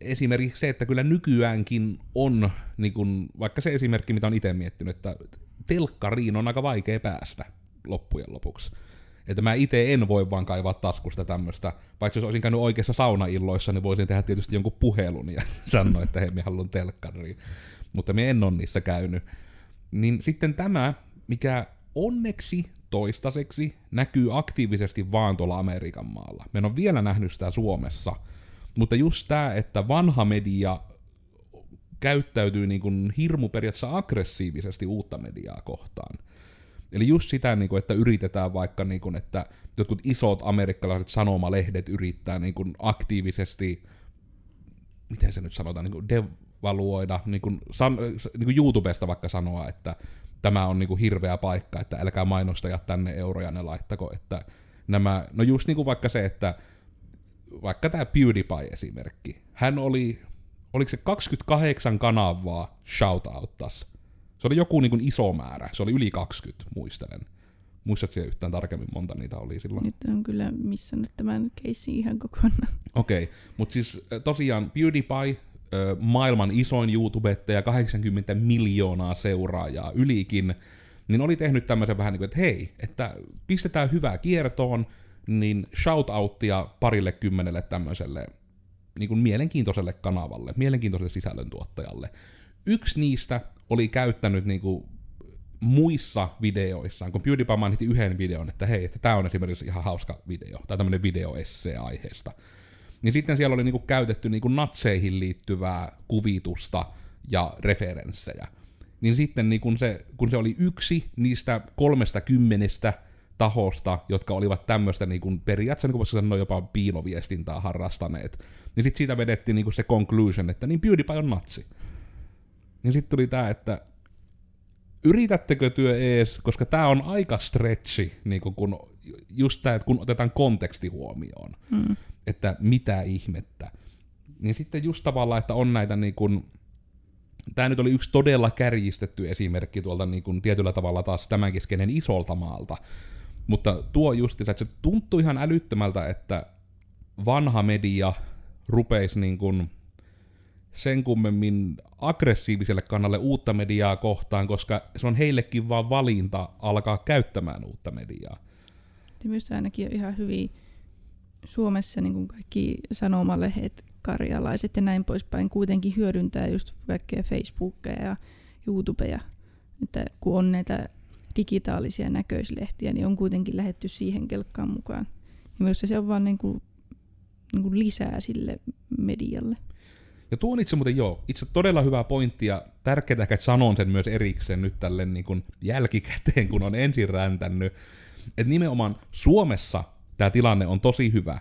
esimerkiksi se, että kyllä nykyäänkin on, niin kun, vaikka se esimerkki, mitä on itse miettinyt, että telkkariin on aika vaikea päästä loppujen lopuksi. Että mä itse en voi vaan kaivaa taskusta tämmöistä, paitsi jos olisin käynyt oikeassa saunailloissa, niin voisin tehdä tietysti jonkun puhelun ja sanoa, että hei, mä haluan telkkariin. Mutta me en ole niissä käynyt. Niin sitten tämä, mikä onneksi toistaiseksi näkyy aktiivisesti vaan tuolla Amerikan maalla. Me en ole vielä nähnyt sitä Suomessa, mutta just tämä, että vanha media käyttäytyy niin kuin hirmu periaatteessa aggressiivisesti uutta mediaa kohtaan. Eli just sitä, niin kuin, että yritetään vaikka, niin kuin, että jotkut isot amerikkalaiset sanomalehdet yrittää niin kuin, aktiivisesti, miten se nyt sanotaan, niin kuin devaluoida, niin kuin, san, niin kuin YouTubesta vaikka sanoa, että tämä on niin kuin, hirveä paikka, että älkää mainostajat tänne euroja ne laittako, että nämä, no just niin kuin vaikka se, että vaikka tämä PewDiePie-esimerkki, hän oli, oliko se 28 kanavaa shoutouttas. Se oli joku niin kuin iso määrä, se oli yli 20, muistelen. Muistatko yhtään tarkemmin, monta niitä oli silloin? Nyt on kyllä missannut tämän keissin ihan kokonaan. Okei, okay. mutta siis tosiaan PewDiePie, maailman isoin YouTubettaja, 80 miljoonaa seuraajaa ylikin, niin oli tehnyt tämmöisen vähän niin kuin, että hei, että pistetään hyvää kiertoon, niin shoutouttia parille kymmenelle tämmöiselle niin kuin mielenkiintoiselle kanavalle, mielenkiintoiselle sisällöntuottajalle. Yksi niistä oli käyttänyt niin kuin muissa videoissaan, kun PewDiePie mainitti yhden videon, että hei, että tämä on esimerkiksi ihan hauska video, tai tämmöinen videoessee aiheesta. Niin sitten siellä oli niinku käytetty niinku natseihin liittyvää kuvitusta ja referenssejä. Niin sitten niin kun se, kun se oli yksi niistä kolmesta kymmenestä tahosta, jotka olivat tämmöistä niin kuin periaatteessa, niin kuin sanoa, jopa piiloviestintää harrastaneet. Niin sitten siitä vedettiin niin kuin se conclusion, että niin PewDiePie on natsi. Niin sitten tuli tämä, että yritättekö työ ees, koska tämä on aika stretchi, niin kun, just tämä, että kun otetaan konteksti huomioon, mm. että mitä ihmettä. Niin sitten just tavallaan, että on näitä niin kuin, tämä nyt oli yksi todella kärjistetty esimerkki tuolta niin kuin tietyllä tavalla taas tämänkeskiinen isolta maalta, mutta tuo just, että se tuntuu ihan älyttömältä, että vanha media rupeisi niin kuin sen kummemmin aggressiiviselle kannalle uutta mediaa kohtaan, koska se on heillekin vaan valinta alkaa käyttämään uutta mediaa. Myös ainakin on ihan hyvin Suomessa niin kuin kaikki sanomalehdet, karjalaiset ja näin poispäin kuitenkin hyödyntää just kaikkea Facebookia ja YouTubea. Että kun on näitä digitaalisia näköislehtiä, niin on kuitenkin lähetty siihen kelkkaan mukaan. Ja myös se on vaan niin kuin, niin kuin lisää sille medialle. Ja tuo on itse muuten joo, itse todella hyvä pointti ja tärkeää, että sanon sen myös erikseen nyt tälle niin kuin jälkikäteen, kun on ensin räntänyt. Että nimenomaan Suomessa tämä tilanne on tosi hyvä.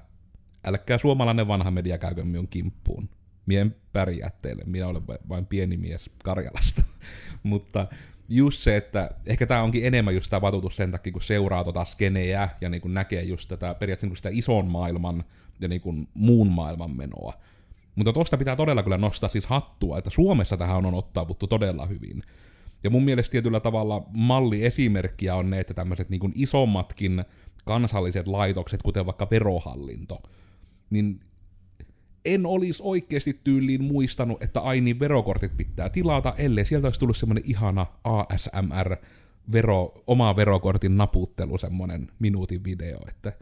Älkää suomalainen vanha media käykö minun kimppuun. Mien pärjää teille, minä olen vain pieni mies Karjalasta. Mutta just se, että ehkä tämä onkin enemmän just tämä vatutus sen takia, kun seuraa tota skeneä ja niin kun näkee just tätä periaatteessa niin sitä ison maailman ja niin kun muun maailman menoa. Mutta tosta pitää todella kyllä nostaa siis hattua, että Suomessa tähän on ottaavuttu todella hyvin. Ja mun mielestä tietyllä tavalla malliesimerkkiä on ne, että tämmöiset niin isommatkin kansalliset laitokset, kuten vaikka verohallinto, niin en olisi oikeasti tyyliin muistanut, että ai niin verokortit pitää tilata, ellei sieltä olisi tullut semmoinen ihana ASMR vero, oma verokortin naputtelu, semmoinen minuutin video, että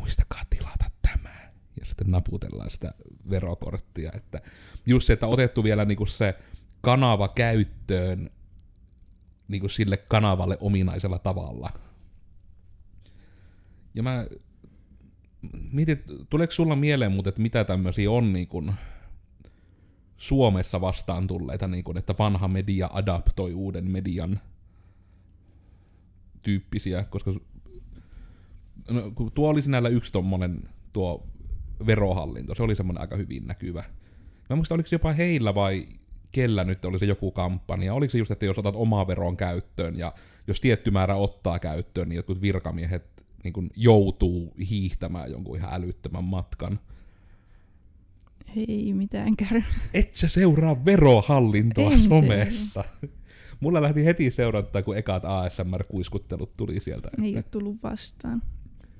muistakaa tilata tämä. Ja sitten naputellaan sitä verokorttia. Että just se, että otettu vielä niinku se kanava käyttöön niinku sille kanavalle ominaisella tavalla. Ja mä mietit, tuleeko sulla mieleen mutta että mitä tämmöisiä on niin kuin Suomessa vastaan tulleita, niin kuin, että vanha media adaptoi uuden median tyyppisiä, koska no, tuo oli sinällä yksi tommonen tuo verohallinto, se oli semmoinen aika hyvin näkyvä. Mä muistan, oliko se jopa heillä vai kellä nyt oli se joku kampanja, oliko se just, että jos otat omaa veron käyttöön ja jos tietty määrä ottaa käyttöön, niin jotkut virkamiehet niin kuin joutuu hiihtämään jonkun ihan älyttömän matkan. Ei mitään käy. Et sä seuraa verohallintoa En somessa. Mulla lähti heti seurantaa, kun ekat ASMR-kuiskuttelut tuli sieltä. Ei Että ole tullut vastaan.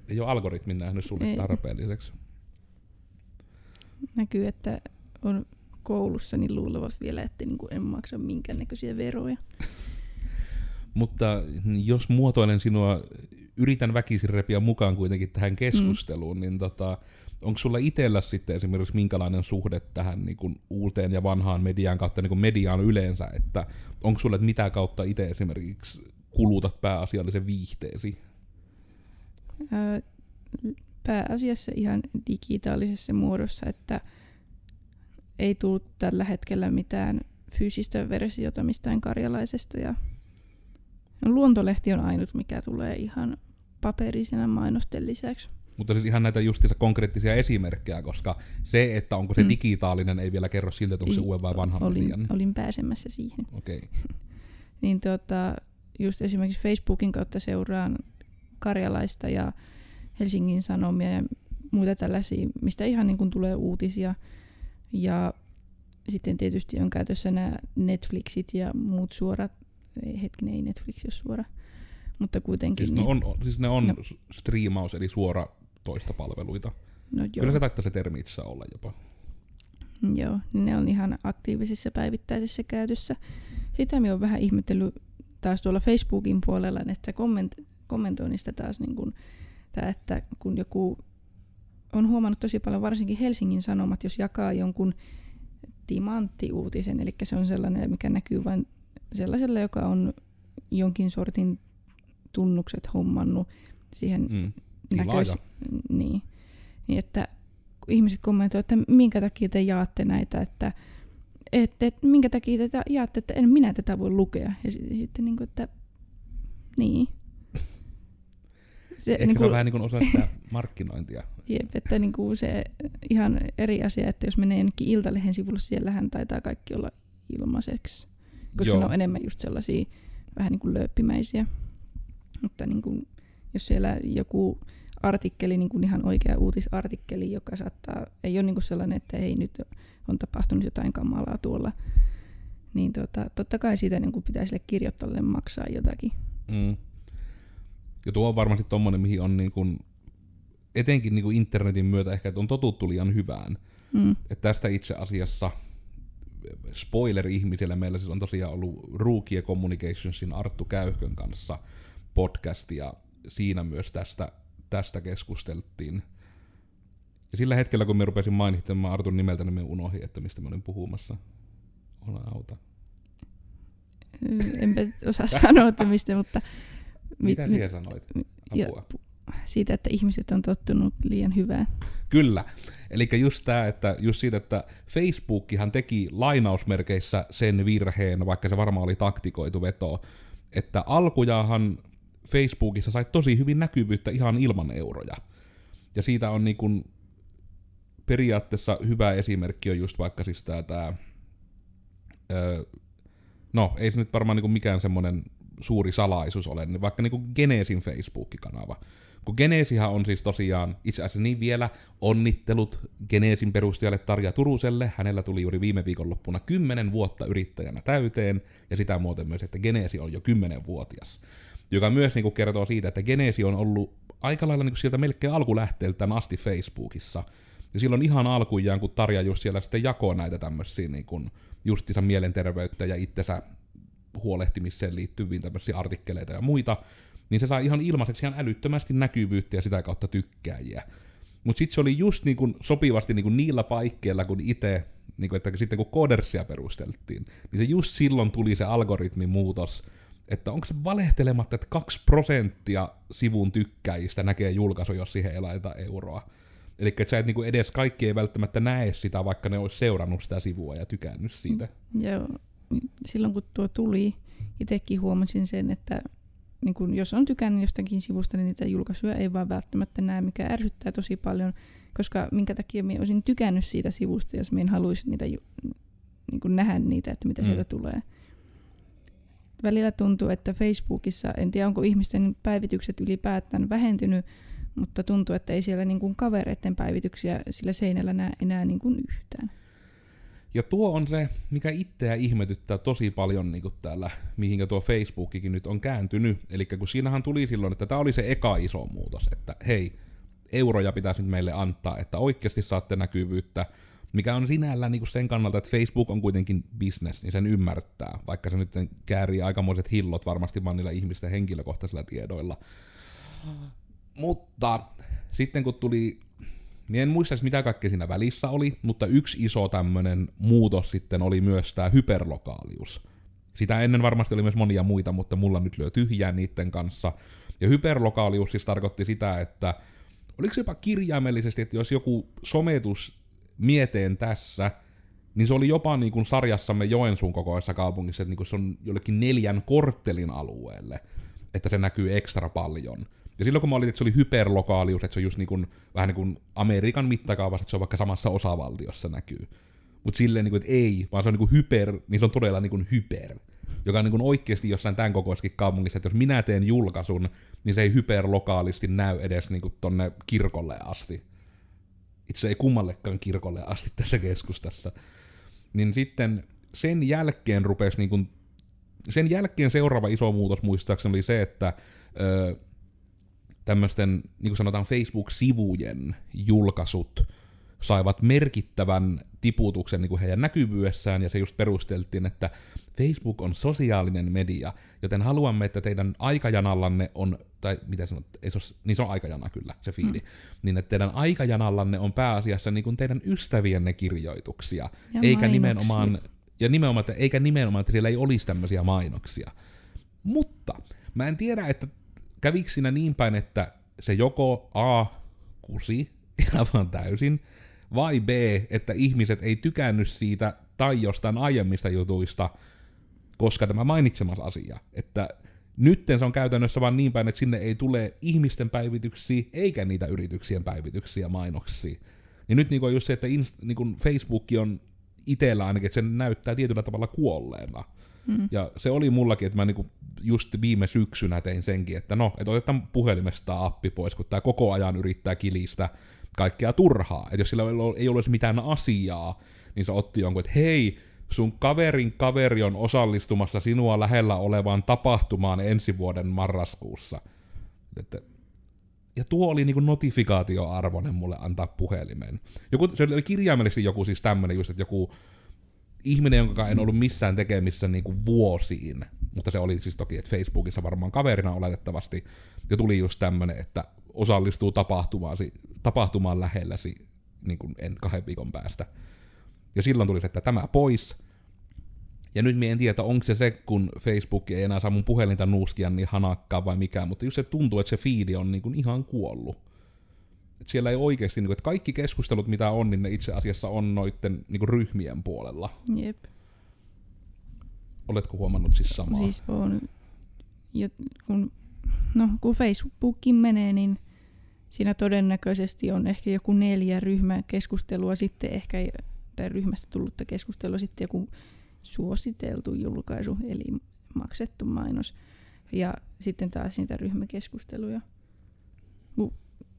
ei ole algoritmin nähnyt sulle Ei. tarpeelliseksi. Näkyy, että on koulussa, niin luulevat vielä, että niinku en maksa minkäännäköisiä veroja. Mutta jos muotoilen sinua, yritän väkisin repiä mukaan kuitenkin tähän keskusteluun, mm. niin tota, onko sulla itsellä sitten esimerkiksi minkälainen suhde tähän niin kuin uuteen ja vanhaan mediaan kautta niin kuin mediaan yleensä, että onko sulla, että mitä kautta itse esimerkiksi kulutat pääasiallisen viihteesi? Ää, pääasiassa ihan digitaalisessa muodossa, että ei tullut tällä hetkellä mitään fyysistä versiota mistään karjalaisesta. Ja luontolehti on ainut, mikä tulee ihan paperisena mainosten lisäksi. Mutta siis ihan näitä justiinsa konkreettisia esimerkkejä, koska se, että onko se Mm. digitaalinen, ei vielä kerro siltä, että onko se uuden vai vanhan olin, median. olin pääsemässä siihen. Okei. Okay. Niin tota, just esimerkiksi Facebookin kautta seuraan karjalaista ja Helsingin Sanomia ja muita tällaisia, mistä ihan niin kuin tulee uutisia. Ja sitten tietysti on käytössä nämä Netflixit ja muut suorat, ei hetkinen, ei Netflix ole suora, mutta kuitenkin. Siis, ne on, siis ne on No. no. striimaus, eli suora toista palveluita. no, joo, Kyllä se taittaa se termi itse olla jopa. Joo, niin ne on ihan aktiivisessa päivittäisessä käytössä. Sitä minä olen vähän ihmetellyt taas tuolla Facebookin puolella näistä komment- kommentoinnista taas, niin kun, tää, että kun joku on huomannut tosi paljon, varsinkin Helsingin Sanomat, jos jakaa jonkun timanttiuutisen, eli se on sellainen, mikä näkyy vain sellaiselle, joka on jonkin sortin tunnukset hommannut siihen Mm. näköis... Tilaaja. Niin. niin. että ihmiset kommentoivat, että minkä takia te jaatte näitä, että et, et, minkä takia te jaatte, että en minä tätä voi lukea. Ja sit- sitten niin kuin, että niin. Se, Ehkä niin se on kuin, vähän niin kuin osa sitä markkinointia. jep, että niin kuin se ihan eri asia, että jos menee jonnekin Iltalehen sivulle, siellähän taitaa kaikki olla ilmaiseksi. Koska Joo. ne on enemmän just sellaisia vähän niin kuin lööppimäisiä. Mutta niin kuin, jos siellä joku artikkeli, niin kuin ihan oikea uutisartikkeli, joka saattaa, ei ole niin kuin sellainen, että ei nyt on tapahtunut jotain kamalaa tuolla, niin tota, totta kai siitä niin kuin pitää sille kirjoittajalle maksaa jotakin. Mm. Ja tuo on varmasti tommonen, mihin on niin kuin, etenkin niin kuin internetin myötä ehkä, että on totuttu liian hyvään. Mm. Että tästä itse asiassa spoiler ihmisille meillä siis on tosiaan ollut Rookie Communicationsin Arttu Käyhkön kanssa podcast ja siinä myös tästä, tästä keskusteltiin. Ja sillä hetkellä, kun me rupesin mainitsemaan Artun nimeltä, niin me unohdin, että mistä mä olin puhumassa. Ole auta. Enpä osaa sanoa, että mistä, mutta Mitä mi- siihen sanoit? ja, Apua. siitä, että ihmiset on tottunut liian hyvään. Kyllä. Eli just tämä, että just siitä, että Facebookihan teki lainausmerkeissä sen virheen, vaikka se varmaan oli taktikoitu veto, että alkujahan Facebookissa sai tosi hyvin näkyvyyttä ihan ilman euroja. Ja siitä on niin kuin periaatteessa hyvä esimerkki on just vaikka siis tää, tää öö, no ei se nyt varmaan niin mikään semmoinen suuri salaisuus ole, niin vaikka niin Genesin Facebook-kanava. Kun Genesihan on siis tosiaan, itse asiassa niin vielä, onnittelut Genesin perustajalle Tarja Turuselle. Hänellä tuli juuri viime viikonloppuna 10 vuotta yrittäjänä täyteen, ja sitä muuten myös, että Genesi on jo 10-vuotias. Joka myös niin kuin kertoo siitä, että Genesi on ollut aika lailla niin kuin sieltä melkein alkulähteeltään asti Facebookissa. Ja silloin ihan alkujaan, kun Tarja just siellä sitten jakoi näitä tämmöisiä niin kuin justiinsa mielenterveyttä ja itsensä huolehtimiseen liittyviin tämmöisiä artikkeleita ja muita, niin se sai ihan ilmaiseksi ihan älyttömästi näkyvyyttä ja sitä kautta tykkääjiä. Mutta sitten se oli just niin kun sopivasti niin kun niillä paikkeilla, kun itse, niin kun, että sitten kun Codersia perusteltiin, niin se just silloin tuli se algoritmimuutos, että onko se valehtelematta, että 2 prosenttia sivun tykkäjistä näkee julkaisu, jos siihen ei laita euroa. Eli että sä et niin edes kaikki ei välttämättä näe sitä, vaikka ne olisi seurannut sitä sivua ja tykännyt siitä. Joo, silloin kun tuo tuli, itsekin huomasin sen, että niin kun jos on tykännyt jostakin sivusta, niin niitä julkaisuja ei vaan välttämättä näe, mikä ärsyttää tosi paljon, koska minkä takia minä olisin tykännyt siitä sivusta, jos minä en haluaisi niitä, niin kun nähdä niitä, että mitä Mm. mm. sieltä tulee. välillä tuntuu, että Facebookissa, en tiedä onko ihmisten päivitykset ylipäätään vähentynyt, mutta tuntuu, että ei siellä niin kuin kavereiden päivityksiä sillä seinällä näe enää niin kuin yhtään. Ja tuo on se, mikä itseä ihmetyttää tosi paljon niin kuin täällä, mihinkä tuo Facebookikin nyt on kääntynyt. Eli kun siinähän tuli silloin, että tämä oli se eka iso muutos, että hei, euroja pitäisi nyt meille antaa, että oikeasti saatte näkyvyyttä, mikä on sinällään niin kuin sen kannalta, että Facebook on kuitenkin business, niin sen ymmärtää, vaikka se nyt käärii aikamoiset hillot varmasti vaan niillä ihmisten henkilökohtaisilla tiedoilla. Mutta sitten kun tuli niin en muista mitä kaikkea siinä välissä oli, mutta yksi iso tämmönen muutos sitten oli myös tämä hyperlokaalius. Sitä ennen varmasti oli myös monia muita, mutta mulla nyt lyö tyhjää niiden kanssa. Ja hyperlokaalius siis tarkoitti sitä, että oliko se jopa kirjaimellisesti, että jos joku sometus mieteen tässä, niin se oli jopa niin kuin sarjassamme Joensuun kokoisessa kaupungissa, että niin kuin se on jollekin neljän korttelin alueelle, että se näkyy ekstra paljon. Ja silloin kun mä olin, että se oli hyperlokaalius, että se on just niin kuin, vähän niin kuin Amerikan mittakaavassa, että se on vaikka samassa osavaltiossa näkyy. Mutta silleen, niin kuin, että ei, vaan se on niin kuin hyper, niin se on todella niin kuin hyper. Joka on niin kuin oikeasti jossain tämän kokoisessakin kaupungissa, että jos minä teen julkaisun, niin se ei hyperlokaalisti näy edes niin kuin tonne kirkolle asti. Itse ei kummallekaan kirkolle asti tässä keskustassa. Niin sitten sen jälkeen rupesi niin kuin, sen jälkeen seuraava iso muutos muistaakseni oli se, että öö, tämmöisten, niin kuin sanotaan Facebook-sivujen julkaisut saivat merkittävän tiputuksen niin kuin heidän näkyvyydessään, ja se just perusteltiin, että Facebook on sosiaalinen media, joten haluamme, että teidän aikajanallanne on, tai mitä sanot, ei se ole, niin se on aikajana kyllä, se fiili, mm. niin että teidän aikajanallanne on pääasiassa niin kuin teidän ystävienne kirjoituksia, ja eikä mainoksia. nimenomaan, ja nimenomaan, että, eikä nimenomaan, että siellä ei olisi tämmöisiä mainoksia. Mutta mä en tiedä, että kävikö siinä niin päin, että se joko A kusi ihan täysin, vai B, että ihmiset ei tykännyt siitä tai jostain aiemmista jutuista, koska tämä mainitsemas asia, että nytten se on käytännössä vaan niin päin, että sinne ei tule ihmisten päivityksiä, eikä niitä yrityksien päivityksiä mainoksia. Niin nyt niin on just se, että inst, niin Facebook on itsellä ainakin, että se näyttää tietyllä tavalla kuolleena. Mm. Ja se oli mullakin, että mä niinku just viime syksynä tein senkin, että no, että otetaan puhelimesta appi pois, kun tää koko ajan yrittää kilistä kaikkea turhaa. Että jos sillä ei olisi mitään asiaa, niin se otti jonkun, että hei, sun kaverin kaveri on osallistumassa sinua lähellä olevaan tapahtumaan ensi vuoden marraskuussa. Että, ja tuo oli niinku notifikaatioarvoinen mulle antaa puhelimeen. Joku, se oli kirjaimellisesti joku siis tämmönen just, että joku ihminen, jonka en ollut missään tekemissä niin kuin vuosiin, mutta se oli siis toki, että Facebookissa varmaan kaverina oletettavasti, ja tuli just tämmönen, että osallistuu tapahtumaan lähelläsi niin kuin en kahden viikon päästä. Ja silloin tuli se, että tämä pois. Ja nyt me en tiedä, onko se se, kun Facebook ei enää saa mun puhelinta nuuskia niin hanakkaa vai mikä, mutta just se tuntuu, että se fiidi on niin kuin ihan kuollut. Siellä ei oikeasti, niin kuin, että kaikki keskustelut mitä on, niin ne itse asiassa on noiden niin kuin, ryhmien puolella. Jep. Oletko huomannut siis samaa? Siis on. Ja kun, no, kun Facebookin menee, niin siinä todennäköisesti on ehkä joku neljä ryhmäkeskustelua sitten ehkä, tai ryhmästä tullutta keskustelua sitten joku suositeltu julkaisu, eli maksettu mainos. Ja sitten taas niitä ryhmäkeskusteluja.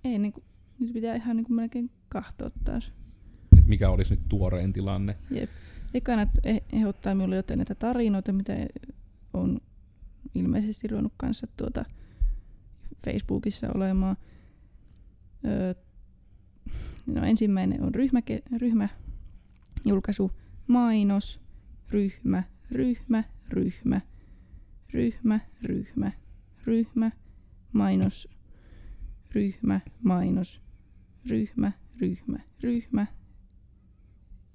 Ei niin kuin, nyt pitää ihan niin kuin melkein kahtoa taas. Et mikä olisi nyt tuoreen tilanne? Jep. Ekana ehdottaa minulle jotain näitä tarinoita, mitä on ilmeisesti ruvennut kanssa tuota Facebookissa olemaan. Öö, no ensimmäinen on ryhmä, ryhmä julkaisu, mainos, ryhmä, ryhmä, ryhmä, ryhmä, ryhmä, ryhmä, mainos, ryhmä, mainos, ryhmä, ryhmä, ryhmä,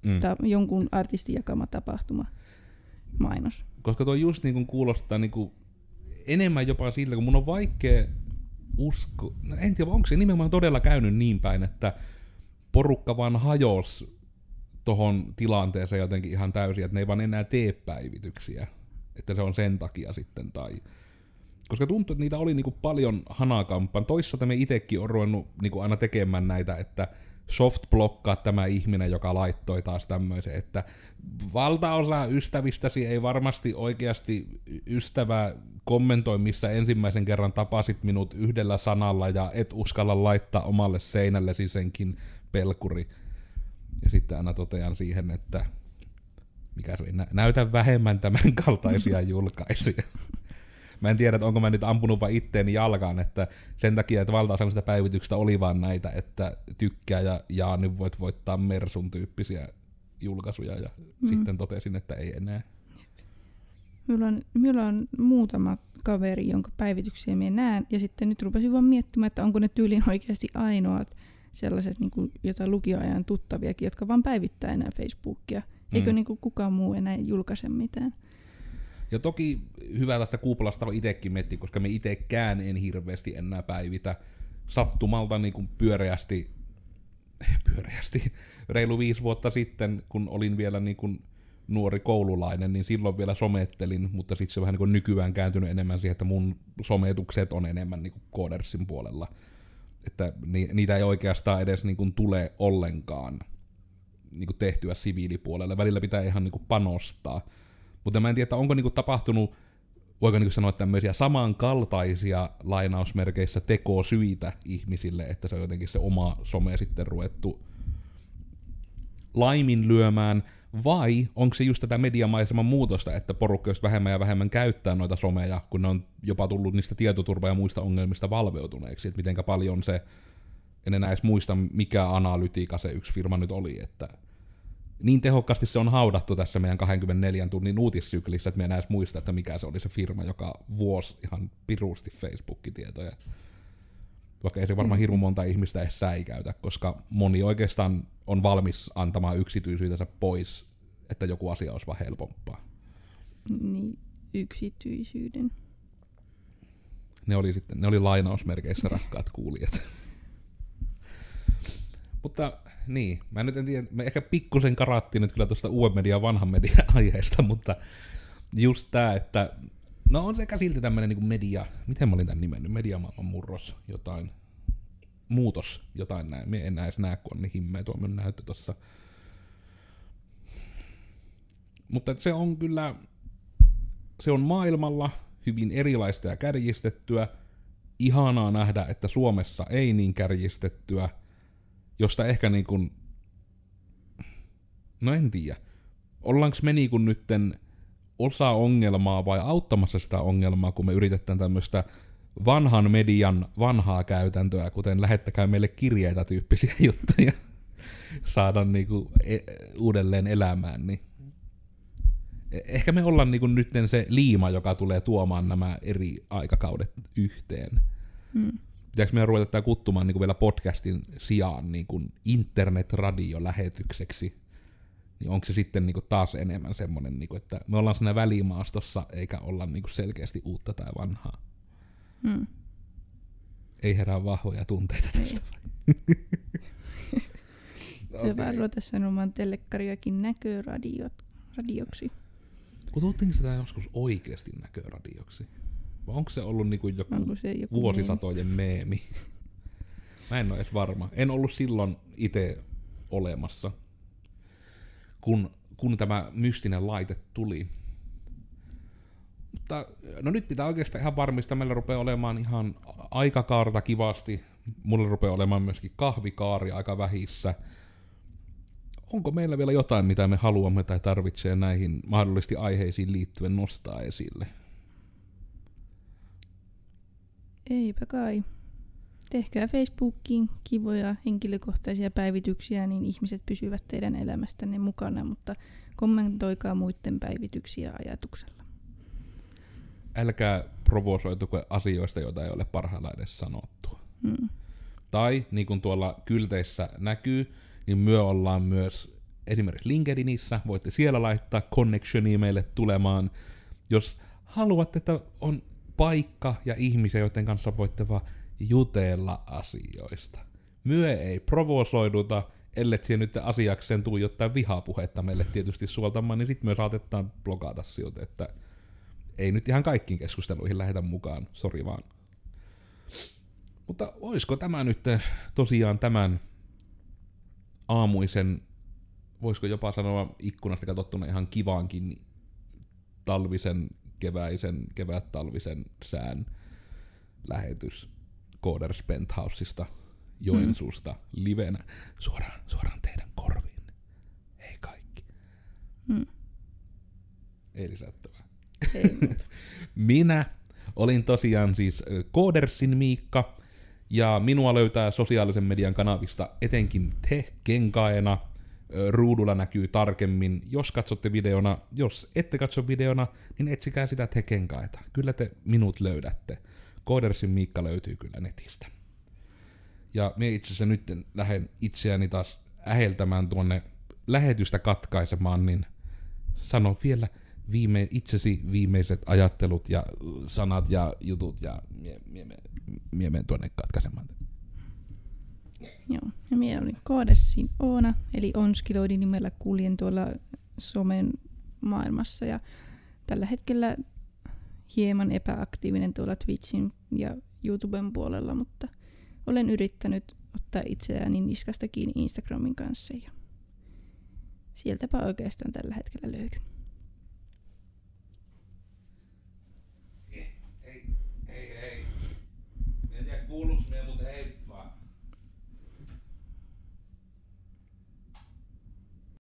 mm. ta- jonkun artistin jakama tapahtuma, mainos. Koska tuo just niin kuin kuulostaa niin kuin enemmän jopa siltä, kun mun on vaikea usko, no en tiedä, onko se nimenomaan todella käynyt niin päin, että porukka vaan hajos tohon tilanteeseen jotenkin ihan täysin, että ne ei vaan enää tee päivityksiä. Että se on sen takia sitten, tai koska tuntuu, että niitä oli niinku paljon hanakampaa. Toissa me itsekin on ruvennut niinku aina tekemään näitä, että soft blokkaa tämä ihminen, joka laittoi taas tämmöisen, että valtaosa ystävistäsi ei varmasti oikeasti ystävä kommentoi, missä ensimmäisen kerran tapasit minut yhdellä sanalla ja et uskalla laittaa omalle seinällesi senkin pelkuri. Ja sitten aina totean siihen, että mikä se oli, näytä vähemmän tämän kaltaisia julkaisuja. Mä en tiedä, että onko mä nyt ampunut vain itteeni jalkaan, että sen takia, että valtaosa näistä päivityksistä oli vaan näitä, että tykkää ja jaa, nyt voit voittaa Mersun tyyppisiä julkaisuja, ja mm. sitten totesin, että ei enää. Minulla on, minulla on muutama kaveri, jonka päivityksiä minä näen, ja sitten nyt rupesin vaan miettimään, että onko ne tyylin oikeasti ainoat sellaiset, niin kuin, jota lukioajan tuttaviakin, jotka vaan päivittää enää Facebookia. Eikö mm. niin kuin, kukaan muu enää julkaise mitään? Ja toki hyvä tästä kuupalasta on itsekin metti, koska me itsekään en hirveästi enää päivitä sattumalta niin kuin pyöreästi, pyöreästi, reilu viisi vuotta sitten, kun olin vielä niin kuin nuori koululainen, niin silloin vielä somettelin, mutta sitten se vähän niin kuin nykyään kääntynyt enemmän siihen, että mun sometukset on enemmän niin kuin koodersin puolella. Että ni, niitä ei oikeastaan edes niin kuin tule ollenkaan niin kuin tehtyä siviilipuolelle. Välillä pitää ihan niin kuin panostaa. Mutta mä en tiedä, onko niinku tapahtunut, voiko niinku sanoa tämmöisiä samankaltaisia lainausmerkeissä tekosyitä ihmisille, että se on jotenkin se oma some sitten ruvettu laiminlyömään, vai onko se just tätä mediamaiseman muutosta, että porukka jos vähemmän ja vähemmän käyttää noita someja, kun ne on jopa tullut niistä tietoturva- ja muista ongelmista valveutuneeksi, että mitenkä paljon se, en enää edes muista mikä analytiikka se yksi firma nyt oli, että niin tehokkaasti se on haudattu tässä meidän 24 tunnin uutissyklissä, että me enää edes muista, että mikä se oli se firma, joka vuosi ihan pirusti Facebook-tietoja. Vaikka ei se varmaan hirmu mm. monta ihmistä edes säikäytä, koska moni oikeastaan on valmis antamaan yksityisyytensä pois, että joku asia olisi vaan helpompaa. Niin, yksityisyyden. Ne oli sitten, ne oli lainausmerkeissä rakkaat kuulijat. Mutta niin, mä nyt en tiedä, me ehkä pikkusen karattiin nyt kyllä tuosta uuden median vanhan median aiheesta, mutta just tää, että no on sekä silti tämmönen niin media, miten mä olin tän nimennyt, mediamaailman murros, jotain, muutos, jotain näin, me en edes näe, kun on niin himmeä tuo minun näyttö tossa. Mutta se on kyllä, se on maailmalla hyvin erilaista ja kärjistettyä. Ihanaa nähdä, että Suomessa ei niin kärjistettyä – josta ehkä niin kuin, no en tiedä, ollaanko me niin kuin nytten osa ongelmaa vai auttamassa sitä ongelmaa, kun me yritetään tämmöistä vanhan median vanhaa käytäntöä, kuten lähettäkää meille kirjeitä tyyppisiä juttuja, saada niinku e- uudelleen elämään, niin e- ehkä me ollaan niinku nytten se liima, joka tulee tuomaan nämä eri aikakaudet yhteen. Mm pitääkö meidän ruveta tämä kuttumaan niin kuin vielä podcastin sijaan niin kuin internet-radiolähetykseksi, niin onko se sitten niin kuin taas enemmän semmoinen, niin kuin, että me ollaan siinä välimaastossa, eikä olla niin kuin selkeästi uutta tai vanhaa. Hmm. Ei herää vahvoja tunteita tästä. okay. vaan ruveta sanomaan telekkariakin näköradiot, radioksi. Kututtiinko sitä joskus oikeasti näköradioksi? Vai onko se ollut niinku joku, onko se joku vuosisatojen meemi? meemi? Mä en ole edes varma. En ollut silloin itse olemassa, kun, kun tämä mystinen laite tuli. Mutta no nyt pitää oikeastaan ihan varmistaa, meillä rupeaa olemaan ihan aikakaarta kivasti. Mulla rupeaa olemaan myöskin kahvikaari aika vähissä. Onko meillä vielä jotain, mitä me haluamme tai tarvitsee näihin mahdollisesti aiheisiin liittyen nostaa esille? Eipä kai. Tehkää Facebookiin kivoja henkilökohtaisia päivityksiä, niin ihmiset pysyvät teidän elämästänne mukana, mutta kommentoikaa muiden päivityksiä ajatuksella. Älkää provosoituko asioista, joita ei ole parhaillaan edes sanottu. Hmm. Tai niin kuin tuolla kylteissä näkyy, niin myö ollaan myös esimerkiksi LinkedInissä, voitte siellä laittaa connectionia meille tulemaan. Jos haluatte, että on paikka ja ihmisiä, joiden kanssa voitte vaan jutella asioista. Myö ei provosoiduta, ellei siihen nyt asiakseen tuu jotain vihapuhetta meille tietysti suoltamaan, niin sitten myös saatetaan blokata siltä, että ei nyt ihan kaikkiin keskusteluihin lähetä mukaan, sori vaan. Mutta olisiko tämä nyt tosiaan tämän aamuisen, voisiko jopa sanoa ikkunasta katsottuna ihan kivaankin talvisen, keväisen, kevät-talvisen sään lähetys Coders Penthouseista Joensuusta mm. livenä suoraan, suoraan teidän korviin. Hei kaikki. Mm. Ei lisättävää. Ei. Minä olin tosiaan siis Codersin Miikka, ja minua löytää sosiaalisen median kanavista etenkin te kenkaena. Ruudulla näkyy tarkemmin, jos katsotte videona. Jos ette katso videona, niin etsikää sitä te kenkaita. Kyllä te minut löydätte. Codersin Miikka löytyy kyllä netistä. Ja me itse asiassa nyt lähden itseäni taas äheltämään tuonne lähetystä katkaisemaan, niin sano vielä viime, itsesi viimeiset ajattelut ja sanat ja jutut ja mie, mie, mie, mie menen tuonne katkaisemaan. Joo. Ja minä olin Koodersin Oona, eli Onskiloidin nimellä kuljen tuolla somen maailmassa ja tällä hetkellä hieman epäaktiivinen tuolla Twitchin ja YouTuben puolella, mutta olen yrittänyt ottaa itseäni niskasta kiinni Instagramin kanssa ja sieltäpä oikeastaan tällä hetkellä löydyn. Hei, hei, hei. En tiedä